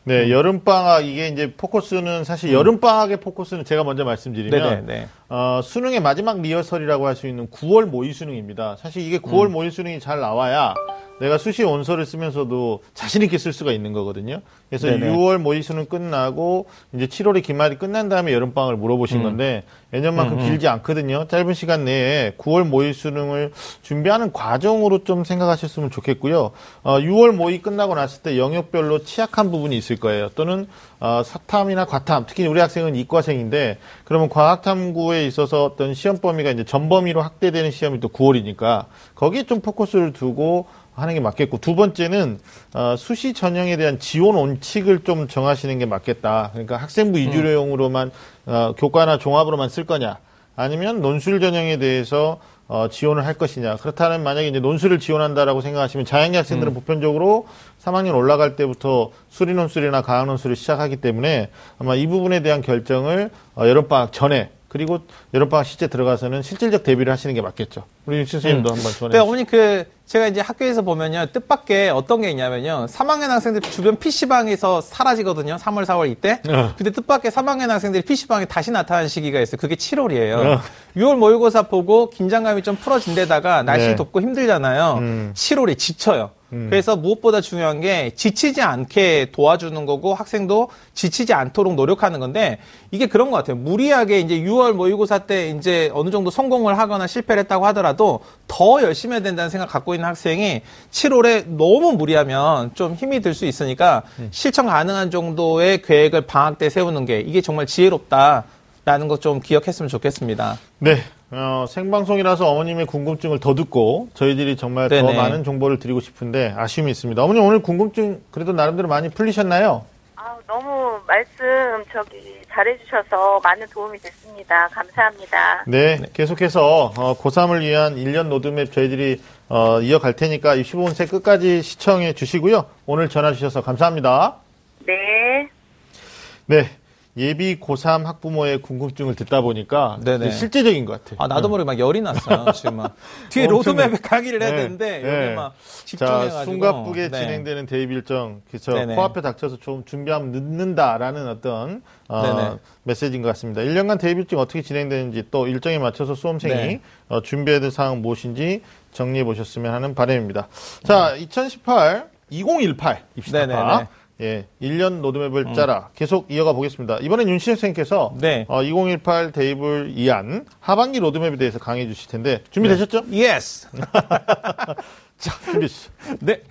네, 여름 방학, 이게 이제 포커스는 사실 여름 방학의 포커스는 제가 먼저 말씀드리면, 네네, 네. 어, 수능의 마지막 리허설이라고 할 수 있는 9월 모의 수능입니다. 사실 이게 9월 음. 모의 수능이 잘 나와야 내가 수시 원서를 쓰면서도 자신 있게 쓸 수가 있는 거거든요. 그래서 네네. 6월 모의 수능 끝나고 이제 7월에 기말이 끝난 다음에 여름방학을 물어보신 음. 건데 예년만큼 길지 않거든요. 짧은 시간 내에 9월 모의 수능을 준비하는 과정으로 좀 생각하셨으면 좋겠고요. 어, 6월 모의 끝나고 났을 때 영역별로 취약한 부분이 있을 거예요. 또는 어, 사탐이나 과탐, 특히 우리 학생은 이과생인데 그러면 과학탐구에 있어서 어떤 시험 범위가 이제 전범위로 확대되는 시험이 또 9월이니까 거기에 좀 포커스를 두고 하는 게 맞겠고 두 번째는 어, 수시 전형에 대한 지원 원칙을 좀 정하시는 게 맞겠다. 그러니까 학생부 위주로용으로만 어, 교과나 종합으로만 쓸 거냐, 아니면 논술 전형에 대해서 어, 지원을 할 것이냐. 그렇다면 만약에 이제 논술을 지원한다라고 생각하시면 자연계 학생들은 보편적으로 3학년 올라갈 때부터 수리 논술이나 과학 논술을 시작하기 때문에 아마 이 부분에 대한 결정을 어, 여름방학 전에 그리고 여름방학 실제 들어가서는 실질적 대비를 하시는 게 맞겠죠. 우리 윤 선생님도 한번 전해 네, 주시죠. 어머니 그 제가 이제 학교에서 보면요 뜻밖의 어떤 게 있냐면요 3학년 학생들 주변 PC방에서 사라지거든요 3월 4월 이때 어. 근데 뜻밖의 3학년 학생들이 PC방에 다시 나타나는 시기가 있어요 그게 7월이에요 어. 6월 모의고사 보고 긴장감이 좀 풀어진 데다가 날씨 네. 덥고 힘들잖아요 음. 7월에 지쳐요 그래서 무엇보다 중요한 게 지치지 않게 도와주는 거고 학생도 지치지 않도록 노력하는 건데 이게 그런 것 같아요. 무리하게 이제 6월 모의고사 때 이제 어느 정도 성공을 하거나 실패를 했다고 하더라도 더 열심히 해야 된다는 생각 갖고 있는 학생이 7월에 너무 무리하면 좀 힘이 들 수 있으니까 실천 가능한 정도의 계획을 방학 때 세우는 게 이게 정말 지혜롭다라는 것 좀 기억했으면 좋겠습니다. 네. 어, 생방송이라서 어머님의 궁금증을 더 듣고 저희들이 정말 더 네네. 많은 정보를 드리고 싶은데 아쉬움이 있습니다. 어머님 오늘 궁금증 그래도 나름대로 많이 풀리셨나요? 아, 너무 말씀 저기 잘해주셔서 많은 도움이 됐습니다. 감사합니다. 네. 계속해서 어, 고3을 위한 1년 로드맵 저희들이 어, 이어갈 테니까 15분세 끝까지 시청해 주시고요. 오늘 전화 주셔서 감사합니다. 네. 네. 예비 고3 학부모의 궁금증을 듣다 보니까 실제적인 것 같아요. 아, 나도 모르게 막 열이 났어요, 지금 막. 뒤에. 로드맵에 강의를 해야 네, 되는데, 네. 막 자, 집중해가지고. 숨가쁘게 네. 진행되는 대입 일정, 그쵸. 네네. 코앞에 닥쳐서 좀 준비하면 늦는다라는 어떤, 어. 메시지인 것 같습니다. 1년간 대입 일정 어떻게 진행되는지 또 일정에 맞춰서 수험생이 네. 어, 준비해야 될 사항 무엇인지 정리해 보셨으면 하는 바람입니다. 자, 2018, 2018 입시다. 네네네. 예, 1년 로드맵을 짜라. 계속 이어가 보겠습니다. 이번엔 윤시현 선생님께서 네. 어, 2018 대입을 위한 하반기 로드맵에 대해서 강의해 주실 텐데 준비되셨죠? Yes! 자, 주시죠. 네.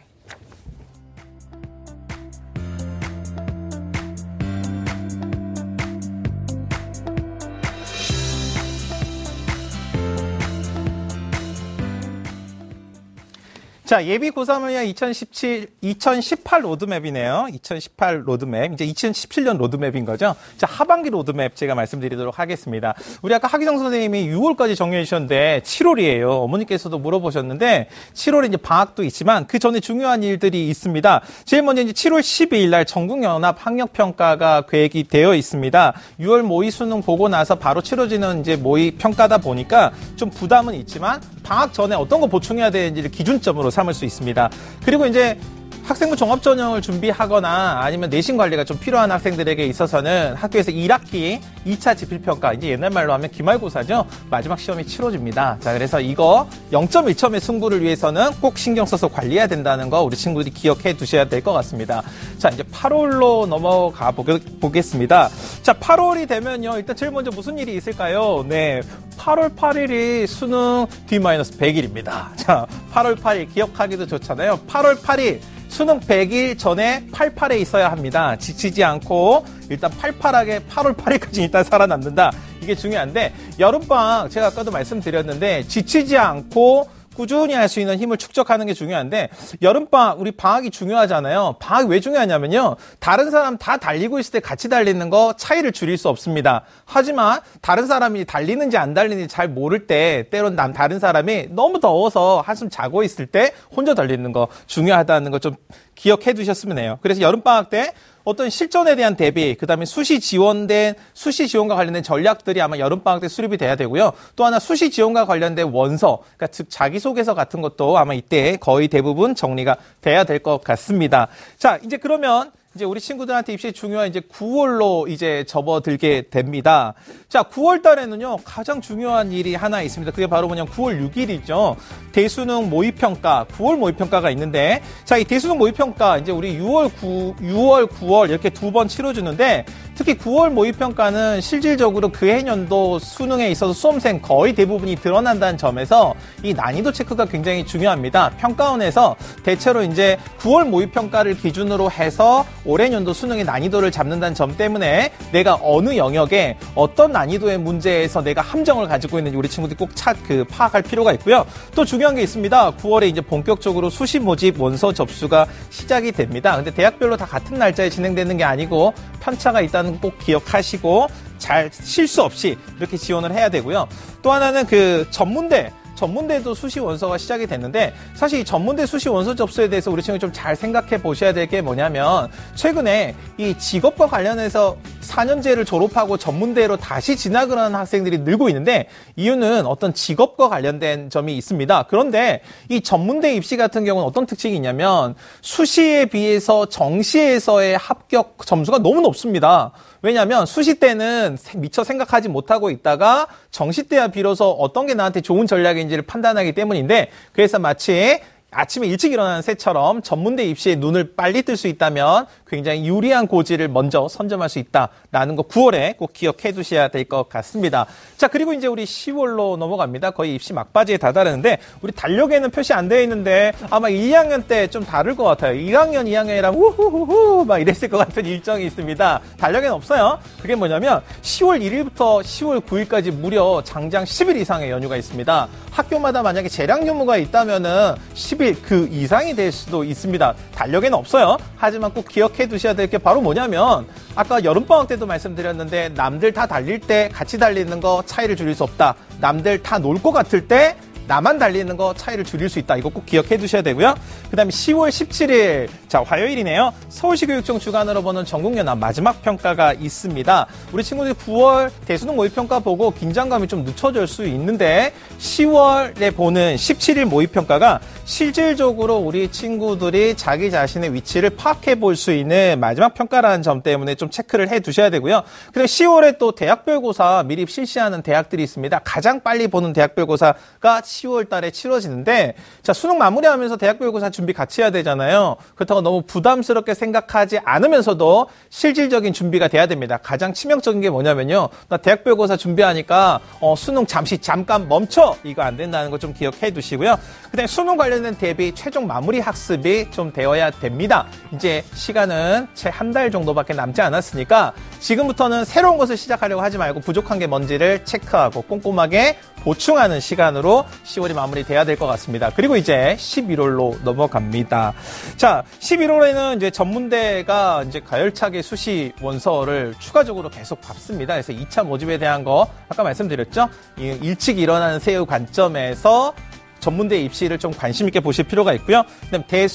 자, 예비 고3을 위한 2017, 2018 로드맵이네요. 2018 로드맵. 이제 2017년 로드맵인 거죠. 자, 하반기 로드맵 제가 말씀드리도록 하겠습니다. 우리 아까 하기성 선생님이 6월까지 정리해 주셨는데 7월이에요. 어머니께서도 물어보셨는데 7월에 이제 방학도 있지만 그 전에 중요한 일들이 있습니다. 제일 먼저 이제 7월 12일 날 전국연합 학력평가가 계획이 되어 있습니다. 6월 모의 수능 보고 나서 바로 치러지는 이제 모의 평가다 보니까 좀 부담은 있지만 방학 전에 어떤 거 보충해야 되는지를 기준점으로 삼을 수 있습니다. 그리고 이제 학생부 종합 전형을 준비하거나 아니면 내신 관리가 좀 필요한 학생들에게 있어서는 학교에서 1학기 2차 지필평가 이제 옛날 말로 하면 기말고사죠. 마지막 시험이 치러집니다. 자, 그래서 이거 0.1점의 승부를 위해서는 꼭 신경 써서 관리해야 된다는 거 우리 친구들이 기억해 두셔야 될 것 같습니다. 자, 이제 8월로 넘어가 보겠, 습니다 자, 8월이 되면요. 일단 제일 먼저 무슨 일이 있을까요? 네. 8월 8일이 수능 D-100일입니다. 자, 8월 8일 기억하기도 좋잖아요. 8월 8일 수능 100일 전에 88에 있어야 합니다. 지치지 않고 일단 팔팔하게 8월 8일까지 일단 살아남는다. 이게 중요한데 여름방학 제가 아까도 말씀드렸는데 지치지 않고 꾸준히 할 수 있는 힘을 축적하는 게 중요한데 여름방학 우리 방학이 중요하잖아요. 방학이 왜 중요하냐면요. 다른 사람 다 달리고 있을 때 같이 달리는 거 차이를 줄일 수 없습니다. 하지만 다른 사람이 달리는지 안 달리는지 잘 모를 때 때론 남 다른 사람이 너무 더워서 한숨 자고 있을 때 혼자 달리는 거 중요하다는 거 좀 기억해 두셨으면 해요. 그래서 여름방학 때 어떤 실전에 대한 대비, 그 다음에 수시 지원된, 수시 지원과 관련된 전략들이 아마 여름방학 때 수립이 돼야 되고요. 또 하나 수시 지원과 관련된 원서, 그러니까 즉 자기소개서 같은 것도 아마 이때 거의 대부분 정리가 돼야 될 것 같습니다. 자, 이제 그러면 이제 우리 친구들한테 입시 중요한 이제 9월로 이제 접어들게 됩니다. 자, 9월 달에는요, 가장 중요한 일이 하나 있습니다. 그게 바로 뭐냐면 9월 6일이죠. 대수능 모의평가, 9월 모의평가가 있는데, 자, 이 대수능 모의평가, 이제 우리 6월 9, 6월, 9월 이렇게 두 번 치러주는데, 특히 9월 모의평가는 실질적으로 그 해년도 수능에 있어서 수험생 거의 대부분이 드러난다는 점에서 이 난이도 체크가 굉장히 중요합니다. 평가원에서 대체로 이제 9월 모의평가를 기준으로 해서 올해 연도 수능의 난이도를 잡는다는 점 때문에 내가 어느 영역에 어떤 난이도의 문제에서 내가 함정을 가지고 있는지 우리 친구들이 꼭 차, 그, 파악할 필요가 있고요. 또 중요한 게 있습니다. 9월에 이제 본격적으로 수시 모집 원서 접수가 시작이 됩니다. 근데 대학별로 다 같은 날짜에 진행되는 게 아니고 편차가 있다는 꼭 기억하시고 잘 실수 없이 이렇게 지원을 해야 되고요. 또 하나는 그 전문대 전문대도 수시 원서가 시작이 됐는데 사실 이 전문대 수시 원서 접수에 대해서 우리 친구 좀 잘 생각해 보셔야 될 게 뭐냐면 최근에 이 직업과 관련해서 4년제를 졸업하고 전문대로 다시 진학을 하는 학생들이 늘고 있는데 이유는 어떤 직업과 관련된 점이 있습니다. 그런데 이 전문대 입시 같은 경우는 어떤 특징이 있냐면 수시에 비해서 정시에서의 합격 점수가 너무 높습니다. 왜냐하면 수시 때는 미처 생각하지 못하고 있다가 정시 때야 비로소 어떤 게 나한테 좋은 전략인지를 판단하기 때문인데 그래서 마치 아침에 일찍 일어나는 새처럼 전문대 입시에 눈을 빨리 뜰 수 있다면 굉장히 유리한 고지를 먼저 선점할 수 있다라는 거 9월에 꼭 기억해 두셔야 될 것 같습니다. 자, 그리고 이제 우리 10월로 넘어갑니다. 거의 입시 막바지에 다다르는데 우리 달력에는 표시 안 되어 있는데 아마 1학년 때 좀 다를 것 같아요. 1학년, 2학년이랑 우후후후 막 이랬을 것 같은 일정이 있습니다. 달력에는 없어요. 그게 뭐냐면 10월 1일부터 10월 9일까지 무려 장장 10일 이상의 연휴가 있습니다. 학교마다 만약에 재량 유무가 있다면은 10일 그 이상이 될 수도 있습니다. 달력에는 없어요. 하지만 꼭 기억해 두셔야 될 게 바로 뭐냐면 아까 여름방학 때도 말씀드렸는데 남들 다 달릴 때 같이 달리는 거 차이를 줄일 수 없다. 남들 다 놀 것 같을 때 나만 달리는 거 차이를 줄일 수 있다. 이거 꼭 기억해 두셔야 되고요. 그 다음에 10월 17일, 자, 화요일이네요. 서울시 교육청 주관으로 보는 전국연합 마지막 평가가 있습니다. 우리 친구들이 9월 대수능 모의평가 보고 긴장감이 좀 늦춰질 수 있는데 10월에 보는 17일 모의평가가 실질적으로 우리 친구들이 자기 자신의 위치를 파악해 볼 수 있는 마지막 평가라는 점 때문에 좀 체크를 해 두셔야 되고요. 그리고 10월에 또 대학별고사 미리 실시하는 대학들이 있습니다. 가장 빨리 보는 대학별고사가 10월 달에 치러지는데 자 수능 마무리하면서 대학별고사 준비 같이 해야 되잖아요. 그렇다고 너무 부담스럽게 생각하지 않으면서도 실질적인 준비가 돼야 됩니다. 가장 치명적인 게 뭐냐면요. 나 대학별고사 준비하니까 어, 수능 잠시 잠깐 멈춰 이거 안 된다는 거 좀 기억해 두시고요. 그다음에 수능 관련 된 대비 최종 마무리 학습이 좀 되어야 됩니다. 이제 시간은 채 한 달 정도밖에 남지 않았으니까 지금부터는 새로운 것을 시작하려고 하지 말고 부족한 게 뭔지를 체크하고 꼼꼼하게 보충하는 시간으로 10월이 마무리돼야 될 것 같습니다. 그리고 이제 11월로 넘어갑니다. 자, 11월에는 이제 전문대가 이제 가열차게 수시 원서를 추가적으로 계속 받습니다. 그래서 2차 모집에 대한 거 아까 말씀드렸죠? 일찍 일어나는 새우 관점에서 전문대 입시를 좀 관심 있게 보실 필요가 있고요. 그다음 대,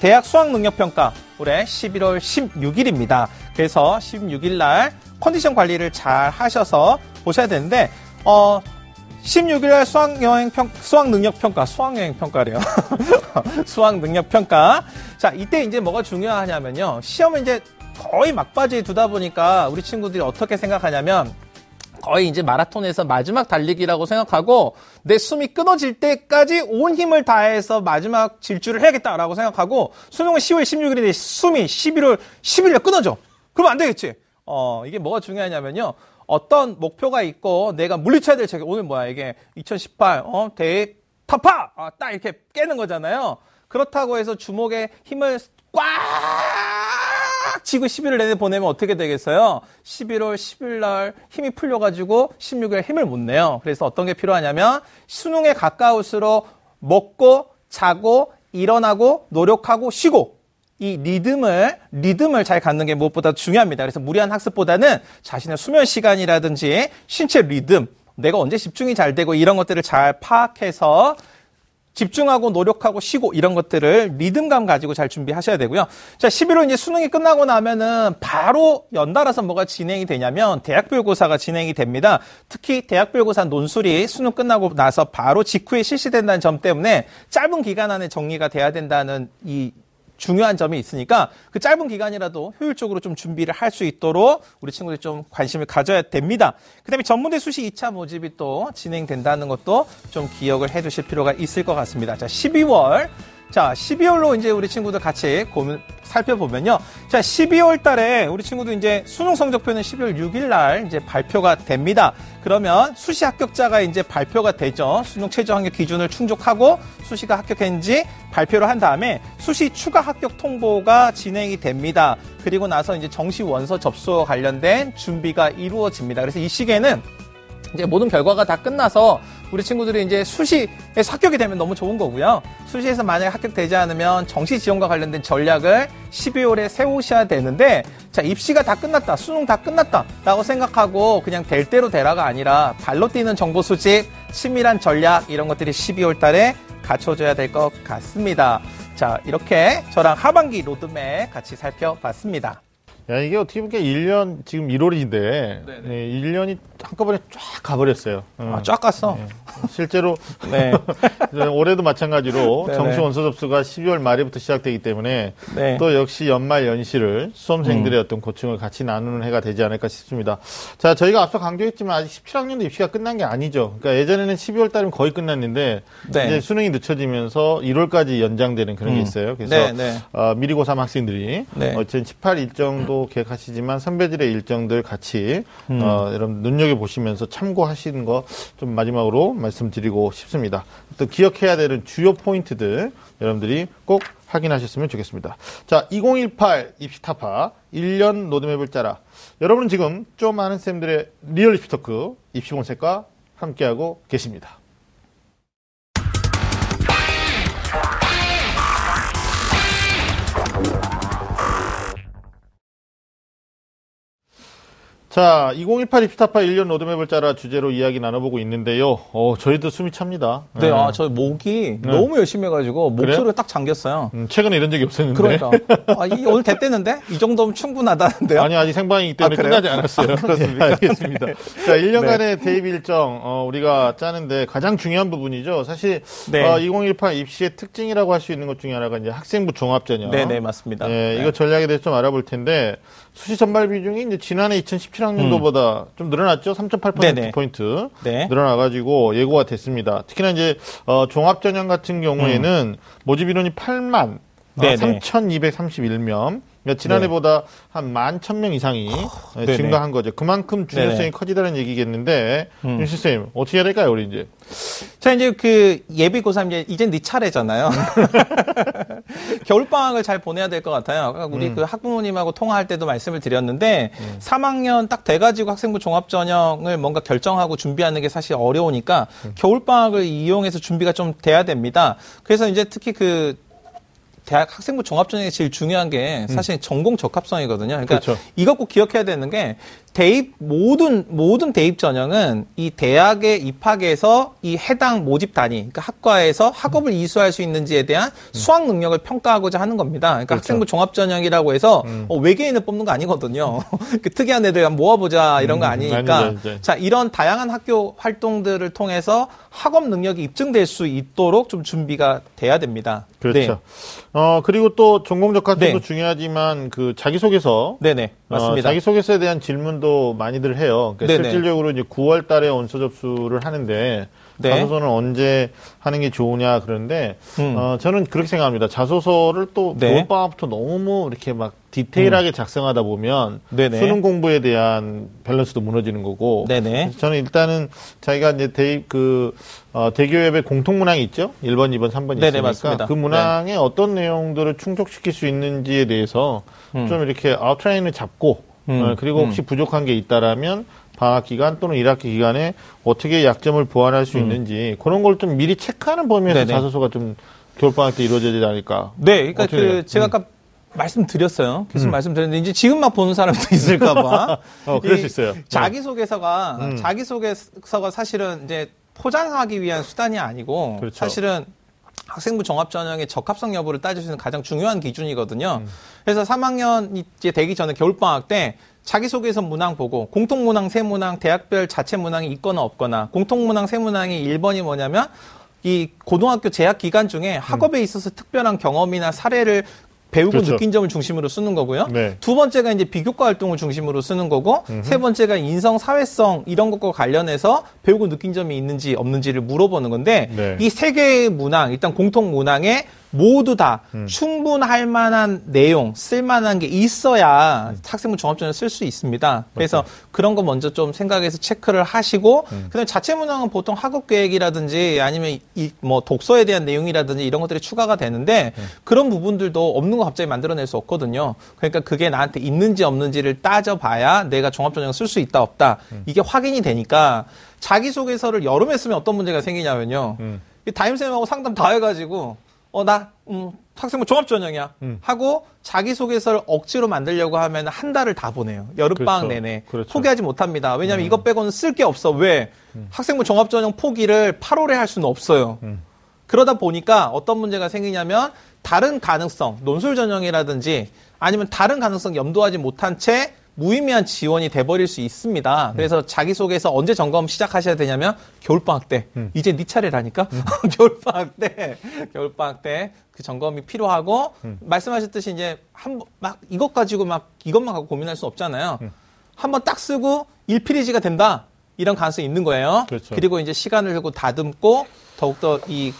대학 수학 능력 평가 올해 11월 16일입니다. 그래서 16일 날 컨디션 관리를 잘 하셔서 보셔야 되는데 어 16일 날 수학 여행 평 수학 능력 평가 수학 여행 평가래요. 수학 능력 평가. 자 이때 이제 뭐가 중요하냐면요. 시험을 이제 거의 막바지에 두다 보니까 우리 친구들이 어떻게 생각하냐면 거의 이제 마라톤에서 마지막 달리기라고 생각하고 내 숨이 끊어질 때까지 온 힘을 다해서 마지막 질주를 해야겠다라고 생각하고 수능은 10월 16일인데 숨이 11월 10일에 끊어져. 그러면 안 되겠지. 어, 이게 뭐가 중요하냐면요. 어떤 목표가 있고 내가 물리쳐야 될 책이 오늘 뭐야 이게 2018 어, 대회 타파 아, 딱 이렇게 깨는 거잖아요. 그렇다고 해서 주먹에 힘을 꽉 쥐고 11월 내내 보내면 어떻게 되겠어요? 11월 10일 날 힘이 풀려가지고 16일 힘을 못 내요. 그래서 어떤 게 필요하냐면 수능에 가까울수록 먹고 자고 일어나고 노력하고 쉬고 이 리듬을 리듬을 잘 갖는 게 무엇보다 중요합니다. 그래서 무리한 학습보다는 자신의 수면 시간이라든지 신체 리듬, 내가 언제 집중이 잘 되고 이런 것들을 잘 파악해서 집중하고 노력하고 쉬고 이런 것들을 리듬감 가지고 잘 준비하셔야 되고요. 자, 11월 이제 수능이 끝나고 나면은 바로 연달아서 뭐가 진행이 되냐면 대학별고사가 진행이 됩니다. 특히 대학별고사 논술이 수능 끝나고 나서 바로 직후에 실시된다는 점 때문에 짧은 기간 안에 정리가 돼야 된다는 이 중요한 점이 있으니까 그 짧은 기간이라도 효율적으로 좀 준비를 할 수 있도록 우리 친구들이 좀 관심을 가져야 됩니다. 그 다음에 전문대 수시 2차 모집이 또 진행된다는 것도 좀 기억을 해 두실 필요가 있을 것 같습니다. 자, 12월. 자, 12월로 이제 우리 친구들 같이 고민, 살펴보면요. 자, 12월 달에 우리 친구들 이제 수능 성적표는 12월 6일 날 이제 발표가 됩니다. 그러면 수시 합격자가 이제 발표가 되죠. 수능 최저 학력 기준을 충족하고 수시가 합격했는지 발표를 한 다음에 수시 추가 합격 통보가 진행이 됩니다. 그리고 나서 이제 정시 원서 접수와 관련된 준비가 이루어집니다. 그래서 이 시기에는 이제 모든 결과가 다 끝나서 우리 친구들이 이제 수시에서 합격이 되면 너무 좋은 거고요. 수시에서 만약에 합격되지 않으면 정시 지원과 관련된 전략을 12월에 세우셔야 되는데 자 입시가 다 끝났다 수능 다 끝났다 라고 생각하고 그냥 될 대로 되라가 아니라 발로 뛰는 정보 수집 치밀한 전략 이런 것들이 12월 달에 갖춰져야 될 것 같습니다. 자 이렇게 저랑 하반기 로드맵 같이 살펴봤습니다. 야, 이게 어떻게 보면 1년, 지금 1월인데, 네네. 네, 1년이 한꺼번에 쫙 가버렸어요. 어. 아, 쫙 갔어. 실제로 네. 올해도 마찬가지로 네네. 정시 원서 접수가 12월 말부터 시작되기 때문에 네. 음. 또 역시 연말 연시를 수험생들의 어떤 고충을 같이 나누는 해가 되지 않을까 싶습니다. 자, 저희가 앞서 강조했지만 아직 17학년도 입시가 끝난 게 아니죠. 그러니까 예전에는 12월 달이면 거의 끝났는데 네. 이제 수능이 늦춰지면서 1월까지 연장되는 그런 게 음. 있어요. 그래서 네, 네. 어, 미리 고3 학생들이 네. 어, 2018 일정도 계획하시지만 선배들의 일정들 같이 음. 어, 여러분 눈여겨 보시면서 참고하시는 거 좀 마지막으로 말씀드리고 싶습니다. 또 기억해야 되는 주요 포인트들 여러분들이 꼭 확인하셨으면 좋겠습니다. 자, 2018 입시 타파 1년 로드맵을 짜라. 여러분은 지금 좀 아는 쌤들의 리얼 입시 토크 입시 본색과 함께하고 계십니다. 자, 2018 입시타파 1년 로드맵을 짜라 주제로 이야기 나눠보고 있는데요. 어, 저희도 숨이 찹니다. 네, 예. 아, 저 목이 너무 열심히 해가지고? 목소리가 딱 잠겼어요. 음, 최근에 이런 적이 없었는데. 그러니까. 아, 이, 오늘 됐대는데? 이 정도면 충분하다는데요? 아니, 아직 생방이기 때문에 아? 끝나지 않았어요. 아, 그렇습니까? 네, 알겠습니다. 자, 1년간의 대입 일정, 어, 우리가 짜는데 가장 중요한 부분이죠. 사실, 네. 어, 2018 입시의 특징이라고 할 수 있는 것 중에 하나가 이제 학생부 종합전형. 네, 네, 맞습니다. 예, 네. 이거 전략에 대해서 좀 알아볼 텐데, 수시 전발 비중이 이제 지난해 2017 학년도보다 좀 늘어났죠? 3.8%포인트. 음. 네네. 네. 늘어나가지고 예고가 됐습니다. 특히나 이제, 어, 종합전형 같은 경우에는 모집 인원이 8만, 음. 네네. 3,231명. 그러니까 지난해보다 한 11,000명 이상이 예, 아, 네네. 증가한 거죠. 그만큼 중요성이. 음. 커지다는 얘기겠는데, 윤실 쌤, 어떻게 해야 될까요, 우리 이제? 자, 이제 그 예비 고3 이제, 이제 네 차례잖아요. 겨울방학을 잘 보내야 될 것 같아요. 아까 우리 음. 그 학부모님하고 통화할 때도 말씀을 드렸는데, 3학년 딱 돼가지고 학생부 종합전형을 뭔가 결정하고 준비하는 게 사실 어려우니까, 음. 겨울방학을 이용해서 준비가 좀 돼야 됩니다. 그래서 이제 특히 그, 대학 학생부 종합전형이 제일 중요한 게 사실 전공 적합성이거든요. 그러니까 음. 그렇죠. 이것 꼭 기억해야 되는 게 대입 모든 모든 대입 전형은 이 대학에 입학해서 이 해당 모집 단위, 그러니까 학과에서 학업을 이수할 수 있는지에 대한 수학 능력을 평가하고자 하는 겁니다. 그러니까 음. 그렇죠. 학생부 종합 전형이라고 해서 어, 외계인을 뽑는 거 아니거든요. 그 특이한 애들 모아보자 이런 거 음, 아니니까. 아니죠, 이제. 자 이런 다양한 학교 활동들을 통해서 학업 능력이 입증될 수 있도록 좀 준비가 돼야 됩니다. 그렇죠. 어, 그리고 또 전공적 학점도 네. 중요하지만 그 자기소개서. 네, 네, 맞습니다. 어, 자기소개서에 대한 질문도 많이들 해요. 그러니까. 실질적으로 이제 9월 달에 원서 접수를 하는데 네. 자소서는 언제 하는 게 좋으냐 그러는데 음. 어, 저는 그렇게 생각합니다. 자소서를 또 네. 음. 겨울방학부터 너무 이렇게 막 디테일하게 작성하다 보면 네네. 수능 공부에 대한 밸런스도 무너지는 거고 저는 일단은 자기가 이제 대입 그 어, 대교협의 공통 문항이 있죠. 1번, 2번, 3번이 네네, 있으니까 맞습니다. 그 문항에 어떤 내용들을 충족시킬 수 있는지에 대해서 좀 이렇게 아웃라인을 잡고 음, 어, 그리고 혹시 부족한 게 있다라면 방학 기간 또는 1학기 기간에 어떻게 약점을 보완할 수 있는지 그런 걸 좀 미리 체크하는 범위에서 음. 네네. 자소서가 좀 겨울방학 때 이루어져야 않을까. 네, 그러니까 그? 제가 음. 아까 말씀드렸어요. 계속 말씀드렸는데 이제 지금 막 보는 사람도 있을까봐. 어, 그럴 수 있어요. 자기 소개서가 음. 자기 소개서가 사실은 이제 포장하기 위한 수단이 아니고 그렇죠. 사실은 학생부 종합 전형의 적합성 여부를 따질 수 있는 가장 중요한 기준이거든요. 음. 그래서 3학년 이제 되기 전에 겨울 방학 때 자기소개서 문항 보고 공통 문항 세 문항 대학별 자체 문항이 있거나 없거나 공통 문항 세 문항이 1번이 뭐냐면 이 고등학교 재학 기간 중에 학업에 있어서 특별한 경험이나 사례를 배우고 그렇죠. 느낀 점을 중심으로 쓰는 거고요. 네. 두 번째가 이제 비교과 활동을 중심으로 쓰는 거고 세 번째가 인성, 사회성 이런 것과 관련해서 배우고 느낀 점이 있는지 없는지를 물어보는 건데 네. 이세 개의 문항 일단 공통 문항에 모두 다 음. 충분할 만한 내용, 쓸만한 게 있어야 학생부 종합전을 쓸 수 있습니다. 그래서 그런 거 먼저 좀 생각해서 체크를 하시고 음. 그다음 자체 문항은 보통 학업 계획이라든지 아니면 이 뭐 독서에 대한 내용이라든지 이런 것들이 추가가 되는데 네. 그런 부분들도 없는 거 갑자기 만들어낼 수 없거든요. 그러니까 그게 나한테 있는지 없는지를 따져봐야 내가 종합전형을 쓸 수 있다 없다 음. 이게 확인이 되니까 자기소개서를 여름에 쓰면 어떤 문제가 생기냐면요. 음. 이 담임쌤하고 상담 다 해가지고 어 나 음, 학생부 종합전형이야 음. 하고 자기소개서를 억지로 만들려고 하면 한 달을 다 보내요. 여름방학 그렇죠. 내내 그렇죠. 음. 포기하지 못합니다. 왜냐하면 이것 빼고는 쓸 게 없어. 왜? 학생부 종합전형 포기를 8월에 할 수는 없어요. 음. 그러다 보니까 어떤 문제가 생기냐면 다른 가능성, 논술 전형이라든지 아니면 다른 가능성 염두하지 못한 채 무의미한 지원이 돼버릴 수 있습니다. 그래서 자기소개서 언제 점검 시작하셔야 되냐면 겨울방학 때. 이제 네 차례라니까. 겨울방학 때, 겨울방학 때 그 점검이 필요하고 말씀하셨듯이 이제 한 막 이것 가지고 막 이것만 갖고 고민할 수 없잖아요. 한번 딱 쓰고 일필이지가 된다. 이런 가능성이 있는 거예요. 그렇죠. 리고 이제 시간을 두고 다듬고 더욱더 이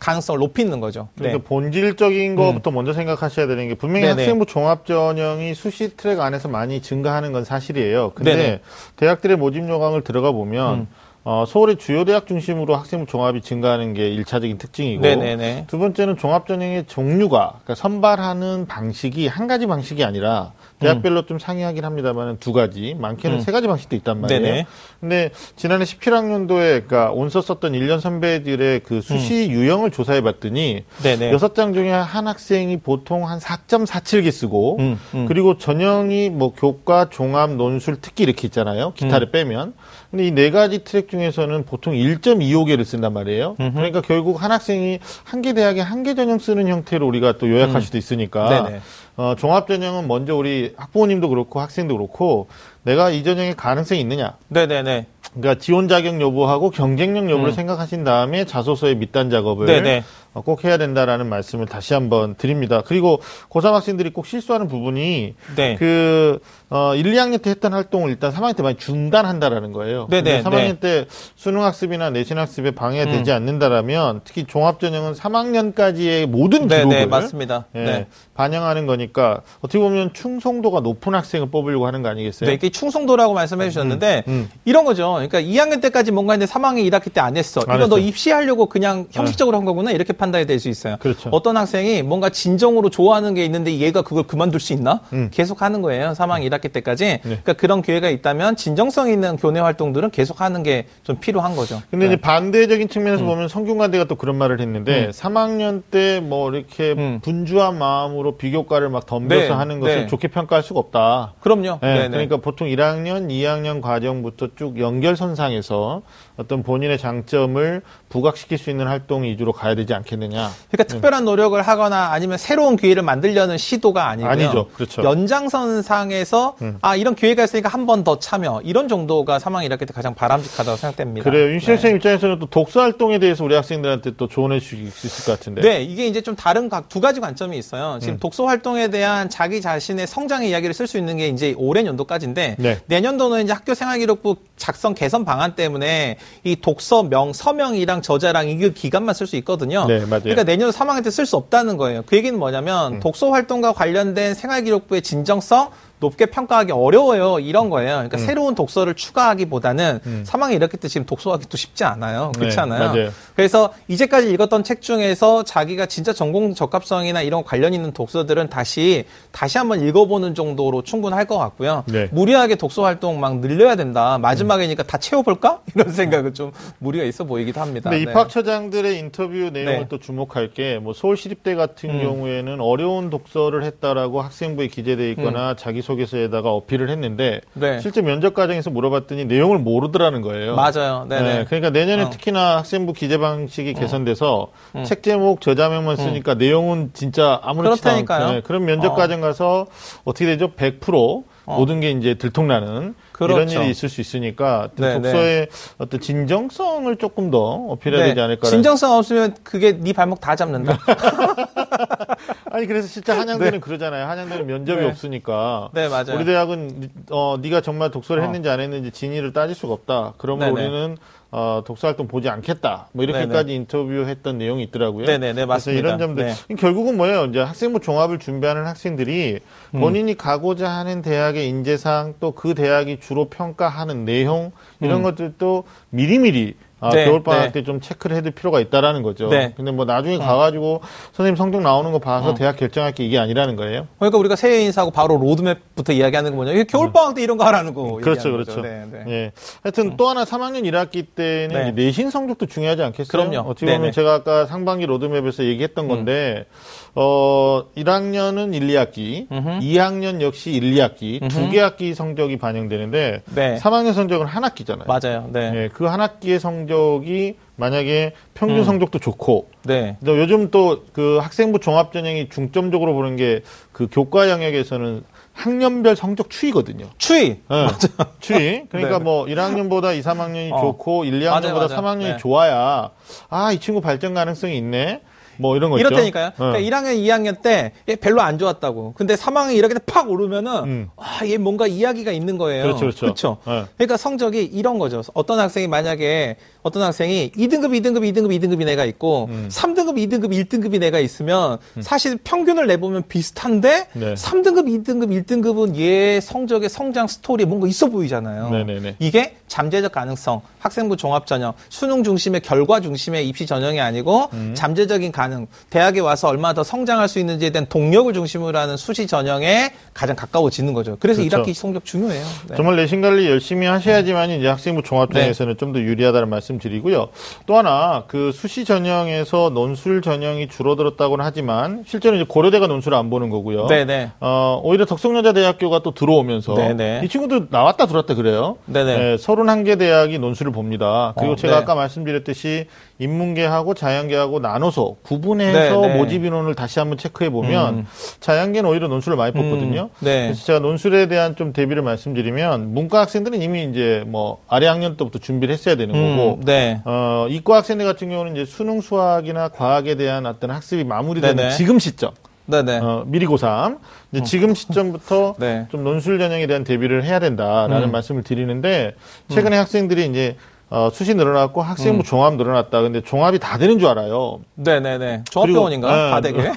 가능성을 높이는 거죠. 그러니까 네. 본질적인 것부터 먼저 생각하셔야 되는 게 분명히 네네. 학생부 종합 전형이 수시 트랙 안에서 많이 증가하는 건 사실이에요. 근데 네네. 대학들의 모집 요강을 들어가 보면 음. 어, 서울의 주요 대학 중심으로 학생부 종합이 증가하는 게 일차적인 특징이고 네네네. 두 번째는 종합 전형의 종류가 그러니까 선발하는 방식이 한 가지 방식이 아니라 대학별로 좀 상이하긴 합니다만 두 가지 많게는 음. 세 가지 방식도 있단 말이에요. 네네. 근데 지난해 17학년도에 그러니까 온서 썼던 1년 선배들의 그 수시 유형을 조사해 봤더니 음. 여섯 장 중에 한 학생이 보통 한 4.47개 쓰고 음, 음. 그리고 전형이 뭐 교과, 종합, 논술, 특기 이렇게 있잖아요. 기타를 음. 빼면. 근데 이 네 가지 트랙 중에서는 보통 1.25개를 쓴단 말이에요. 음흠. 그러니까 결국 한 학생이 한 개 대학에 한 개 전형 쓰는 형태로 우리가 또 요약할 수도 있으니까 음. 네네. 어, 종합 전형은 먼저 우리 학부모님도 그렇고 학생도 그렇고 내가 이 전형에 가능성이 있느냐. 네네네. 그러니까 지원 자격 여부하고 경쟁력 여부를 음. 생각하신 다음에 자소서의 밑단 작업을 네네. 어, 꼭 해야 된다라는 말씀을 다시 한번 드립니다. 그리고 고3 학생들이 꼭 실수하는 부분이 네. 그 어, 1, 2학년 때 했던 활동을 일단 3학년 때 많이 중단한다라는 거예요. 네네, 근데 3학년 네. 때 수능 학습이나 내신 학습에 방해가 음. 되지 않는다라면 특히 종합 전형은 3학년까지의 모든 기록을 맞습니다. 예, 네. 반영하는 거니까 어떻게 보면 충성도가 높은 학생을 뽑으려고 하는 거 아니겠어요? 네, 충성도라고 말씀해 주셨는데 음, 음. 이런 거죠. 그러니까 2학년 때까지 뭔가 했는데 3학년 1학기 때 안 했어. 안 이거 너. 입시하려고 그냥 형식적으로 한 거구나 이렇게 판단이 될 수 있어요. 그렇죠. 어떤 학생이 뭔가 진정으로 좋아하는 게 있는데 얘가 그걸 그만둘 수 있나? 음. 계속 하는 거예요. 3학년 1학기 때까지. 그러니까 그런 기회가 있다면 진정성 있는 교내 활동들은 계속 하는 게 좀 필요한 거죠. 근데 네. 이제 반대적인 측면에서 보면 성균관대가 또 그런 말을 했는데 음. 3학년 때 뭐 이렇게 음. 분주한 마음으로 비교과를 막 덤벼서 네, 하는 것을 네. 좋게 평가할 수가 없다. 그럼요. 네. 그러니까 보통 1학년, 2학년 과정부터 쭉 연결선상에서 어떤 본인의 장점을 부각시킬 수 있는 활동 위주로 가야 되지 않겠느냐. 그러니까 특별한 노력을 하거나 아니면 새로운 기회를 만들려는 시도가 아니고요. 아니죠. 그렇죠. 연장선상에서 음. 아 이런 기회가 있으니까 한 번 더 참여 이런 정도가 3학년 1학기 때 가장 바람직하다고 생각됩니다. 그래요. 윤실 네. 선생님 입장에서는 또 독서 활동에 대해서 우리 학생들한테 또 조언해 주실 수 있을 것 같은데. 네, 이게 이제 좀 다른 각- 두 가지 관점이 있어요. 지금 음. 독서 활동에 대한 자기 자신의 성장의 이야기를 쓸 수 있는 게 이제 올해 연도까지인데 네. 내년도는 이제 학교 생활기록부 작성 개선 방안 때문에 이 독서 명 서명이랑 저자랑 이그 기간만 쓸 수 있거든요. 네, 맞아요. 그러니까 내년 3학년 때 쓸 수 없다는 거예요. 그 얘기는 뭐냐면 음. 독서 활동과 관련된 생활기록부의 진정성 높게 평가하기 어려워요. 이런 거예요. 그러니까 음. 새로운 독서를 추가하기보다는 3학년 이렇게 때 지금 독서하기도 쉽지 않아요. 그렇지 네. 그래서 이제까지 읽었던 책 중에서 자기가 진짜 전공 적합성이나 이런 관련 있는 독서들은 다시 다시 한번 읽어보는 정도로 충분할 것 같고요. 네. 무리하게 독서 활동 막 늘려야 된다. 마지막이니까 다 채워볼까? 이런 생각은 좀 무리가 있어 보이기도 합니다. 근데 네. 입학처장들의 인터뷰 내용을 네. 또 주목할 게 뭐 서울시립대 같은 음. 경우에는 어려운 독서를 했다라고 학생부에 기재돼 있거나 자기 자기소개서에다가 어필을 했는데 네. 실제 면접 과정에서 물어봤더니 내용을 모르더라는 거예요. 맞아요. 네네. 네, 그러니까 내년에 어. 음. 특히나 학생부 기재 방식이 개선돼서 책 제목 저자명만 쓰니까 내용은 진짜 아무렇지도 않고 그렇다니까요. 네, 그런 면접 어. 과정 가서 어떻게 되죠? 100% 모든 게 이제 들통나는 이런 그렇죠. 일이 있을 수 있으니까 네, 독서의 어떤 진정성을 조금 더 어필해야 되지 않을까. 진정성 없으면 그게 네 발목 다 잡는다. 아니 그래서 실제 한양대는 그러잖아요. 한양대는 면접이 네. 없으니까. 네, 맞아요. 우리 대학은 어 네가 정말 독서를 어. 했는지 안 했는지 진위를 따질 수가 없다. 그러면 네네. 우리는 어, 독서 활동 보지 않겠다. 뭐 이렇게까지 인터뷰했던 내용이 있더라고요. 네네네, 그래서 맞습니다. 이런 점들 네. 결국은 뭐예요? 이제 학생부 종합을 준비하는 학생들이 음. 본인이 가고자 하는 대학의 인재상 또 그 대학이 주로 평가하는 내용 이런 것들도 미리미리 아, 음. 네, 겨울 방학 네. 때좀 체크를 해둘 필요가 있다라는 거죠. 네. 어. 근데 뭐 나중에 가가지고 선생님 성적 나오는 거 봐서 대학 결정할 게 이게 아니라는 거예요. 그러니까 우리가 새해 인사하고 바로 로드맵부터 이야기하는 거 뭐냐. 이게 겨울 방학 때 이런 거 하라는 거. 그렇죠, 그렇죠. 네, 네. 예. 하여튼 또 하나 3학년 1학기 때는 네. 내신 성적도 중요하지 않겠어요? 그럼요. 어떻게 보면 네네. 음. 제가 아까 상반기 로드맵에서 얘기했던 건데, 어, 1학년은 1, 2학기, 2학년 역시 1, 2학기, 두 개 학기 성적이 반영되는데, 네. 3학년 성적은 한 학기잖아요. 맞아요. 네. 예, 그 한 학기의 성적 이 만약에 평균 음. 성적도 좋고, 네. 또 요즘 또 그 학생부 종합 전형이 중점적으로 보는 게 그 교과 영역에서는 학년별 성적 추이거든요. 추위. 네. 추이. 그러니까 네. 뭐 1학년보다 2, 3학년이 어. 좋고 1, 2학년보다 맞아요, 맞아요. 3학년이 네. 좋아야 아, 이 친구 발전 가능성이 있네. 뭐 이런 거. 이렇다니까요. 네. 그러니까 1학년, 2학년 때 얘 별로 안 좋았다고. 근데 3학년 이렇게 팍 오르면은 음. 아, 얘 뭔가 이야기가 있는 거예요. 그렇죠, 그렇죠. 그쵸? 네. 그러니까 성적이 이런 거죠. 어떤 학생이 만약에 어떤 학생이 2등급, 2등급, 2등급, 2등급이 내가 있고 음. 3등급, 2등급, 1등급이 내가 있으면 사실 평균을 내보면 비슷한데 네. 3등급, 2등급, 1등급은 얘 성적의 성장 스토리에 뭔가 있어 보이잖아요. 네네네. 이게 잠재적 가능성, 학생부 종합 전형, 수능 중심의 결과 중심의 입시 전형이 아니고 음. 잠재적인 가능, 대학에 와서 얼마나 더 성장할 수 있는지에 대한 동력을 중심으로 하는 수시 전형에 가장 가까워지는 거죠. 그래서 그렇죠. 1학기 성적 중요해요. 네. 정말 내신 관리 열심히 하셔야지만 이제 학생부 종합 전형에서는 좀더 유리하다는 말씀 드리고요. 또 하나 그 수시 전형에서 논술 전형이 줄어들었다고는 하지만 실제로 이제 고려대가 논술을 안 보는 거고요. 네네. 어, 오히려 덕성여자대학교가 또 들어오면서 네네. 이 친구들 나왔다 들어왔다 그래요. 네네. 네, 31개 대학이 논술을 봅니다. 그리고 어, 제가 네. 아까 말씀드렸듯이 인문계하고 자연계하고 나눠서 구분해서 네네. 모집 인원을 다시 한번 체크해 보면 음. 자연계는 오히려 논술을 많이 뽑거든요. 음, 네. 그래서 제가 논술에 대한 좀 대비를 말씀드리면 문과 학생들은 이미 이제 뭐 아래 학년 때부터 준비를 했어야 되는 거고 음, 네. 어, 이과 학생들 같은 경우는 이제 수능 수학이나 과학에 대한 어떤 학습이 마무리되는 네네. 지금 시점 네네. 어, 미리 고3. 이제 지금 시점부터 네. 좀 논술 전형에 대한 대비를 해야 된다라는 음. 말씀을 드리는데 최근에 학생들이 이제 어, 수시 늘어났고 음. 학생부 종합 늘어났다. 근데 종합이 다 되는 줄 알아요. 네네네. 종합병원인가? 네. 다 되게.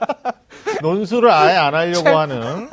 논술을 아예 안 하려고 하는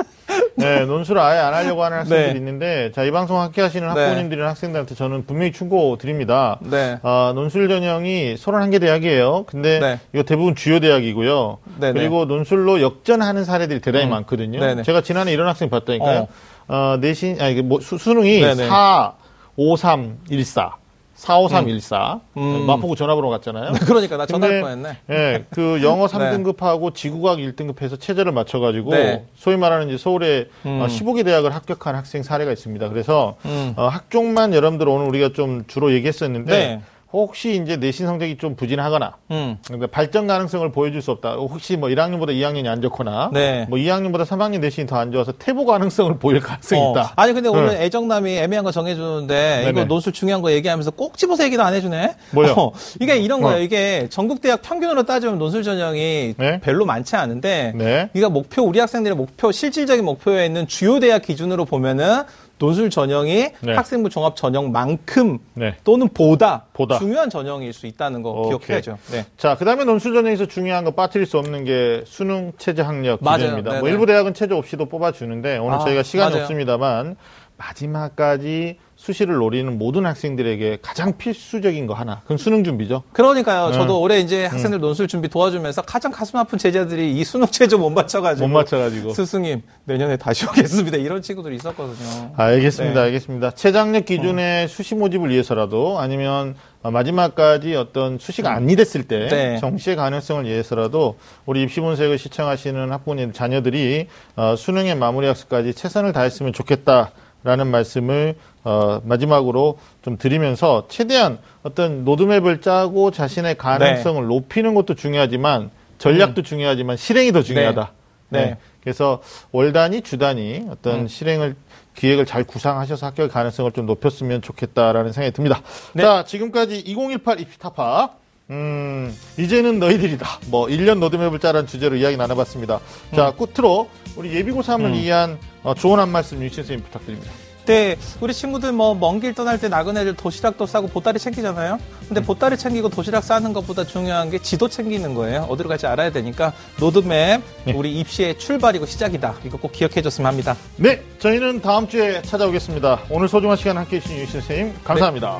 네, 논술을 아예 안 하려고 하는 학생들이 네. 있는데 자, 이 방송 함께 하시는 네. 학부모님들이나 학생들한테 저는 분명히 충고 드립니다. 네. 아, 논술 전형이 31개 대학이에요. 근데 네. 이거 대부분 주요 대학이고요. 네네. 그리고 논술로 역전하는 사례들이 대단히 음. 많거든요. 네네. 제가 지난해 이런 학생 봤다니까요. 어, 내신, 아니, 뭐, 수, 수능이 네네. 4, 5, 3, 1, 4. 4, 5, 3, 1, 4. 음. 마포구 전화번호 갔잖아요. 그러니까 나 전화할 뻔했네. 예, 그 영어 3등급하고 지구과학 1등급해서 체제를 맞춰가지고 네. 소위 말하는 이제 서울의 음. 어, 15개 대학을 합격한 학생 사례가 있습니다. 그래서 음. 어, 학종만 여러분들 오늘 우리가 좀 주로 얘기했었는데 네. 혹시 이제 내신 성적이 좀 부진하거나 음. 그러니까 발전 가능성을 보여줄 수 없다. 혹시 뭐 1학년보다 2학년이 안 좋거나 네. 뭐 2학년보다 3학년 내신이 더 안 좋아서 퇴보 가능성을 보일 가능성이 어. 있다. 아니 근데 오늘 네. 애정남이 애매한 거 정해주는데 이거 네네. 논술 중요한 거 얘기하면서 꼭 집어서 얘기도 안 해주네. 뭐요? 어, 이게 이런 거예요. 어. 이게 전국 대학 평균으로 따지면 논술 전형이 네. 별로 많지 않은데 네. 이가 목표 우리 학생들의 목표 실질적인 목표에 있는 주요 대학 기준으로 보면은 논술 전형이 네. 학생부 종합 전형만큼 네. 또는 보다, 보다. 중요한 전형일 수 있다는 거 오케이. 기억해야죠. 네. 자, 그 다음에 논술 전형에서 중요한 거 빠뜨릴 수 없는 게 수능 체제 학력. 기준입니다. 뭐 네네. 일부 대학은 체제 없이도 뽑아주는데 오늘 아, 저희가 시간이 맞아요. 없습니다만 마지막까지 수시를 노리는 모든 학생들에게 가장 필수적인 거 하나. 그건 수능 준비죠. 그러니까요. 네. 저도 올해 이제 학생들 논술 준비 도와주면서 가장 가슴 아픈 제자들이 이 수능 체조 못 맞춰가지고 못 맞춰가지고. 스승님 내년에 다시 오겠습니다. 이런 친구들이 있었거든요. 알겠습니다. 네. 알겠습니다. 최장력 기준의 수시 모집을 위해서라도 아니면 마지막까지 어떤 수시가 안리됐을 때 네. 정시의 가능성을 위해서라도 우리 입시본색을 시청하시는 학부모님 자녀들이 어, 수능의 마무리 학습까지 최선을 다했으면 좋겠다 라는 말씀을 어, 마지막으로 좀 드리면서 최대한 어떤 로드맵을 짜고 자신의 가능성을 높이는 것도 중요하지만 전략도 중요하지만 실행이 더 중요하다. 네. 네. 네. 그래서 월 단위, 주 단위 어떤 실행을 기획을 잘 구상하셔서 합격 가능성을 좀 높였으면 좋겠다라는 생각이 듭니다. 네. 자, 지금까지 2018 입시타파. 음, 이제는 너희들이다. 뭐, 1년 로드맵을 짜란 주제로 이야기 나눠봤습니다. 자, 끝으로 우리 예비고3을 위한 어, 조언 한 말씀 유신 선생님 부탁드립니다. 네, 우리 친구들 뭐 먼 길 떠날 때 나그네들 도시락도 싸고 보따리 챙기잖아요. 근데 보따리 챙기고 도시락 싸는 것보다 중요한 게 지도 챙기는 거예요. 어디로 갈지 알아야 되니까 로드맵 우리 입시의 출발이고 시작이다. 이거 꼭 기억해 줬으면 합니다. 네, 저희는 다음 주에 찾아오겠습니다. 오늘 소중한 시간 함께 해 주신 유신 선생님, 감사합니다.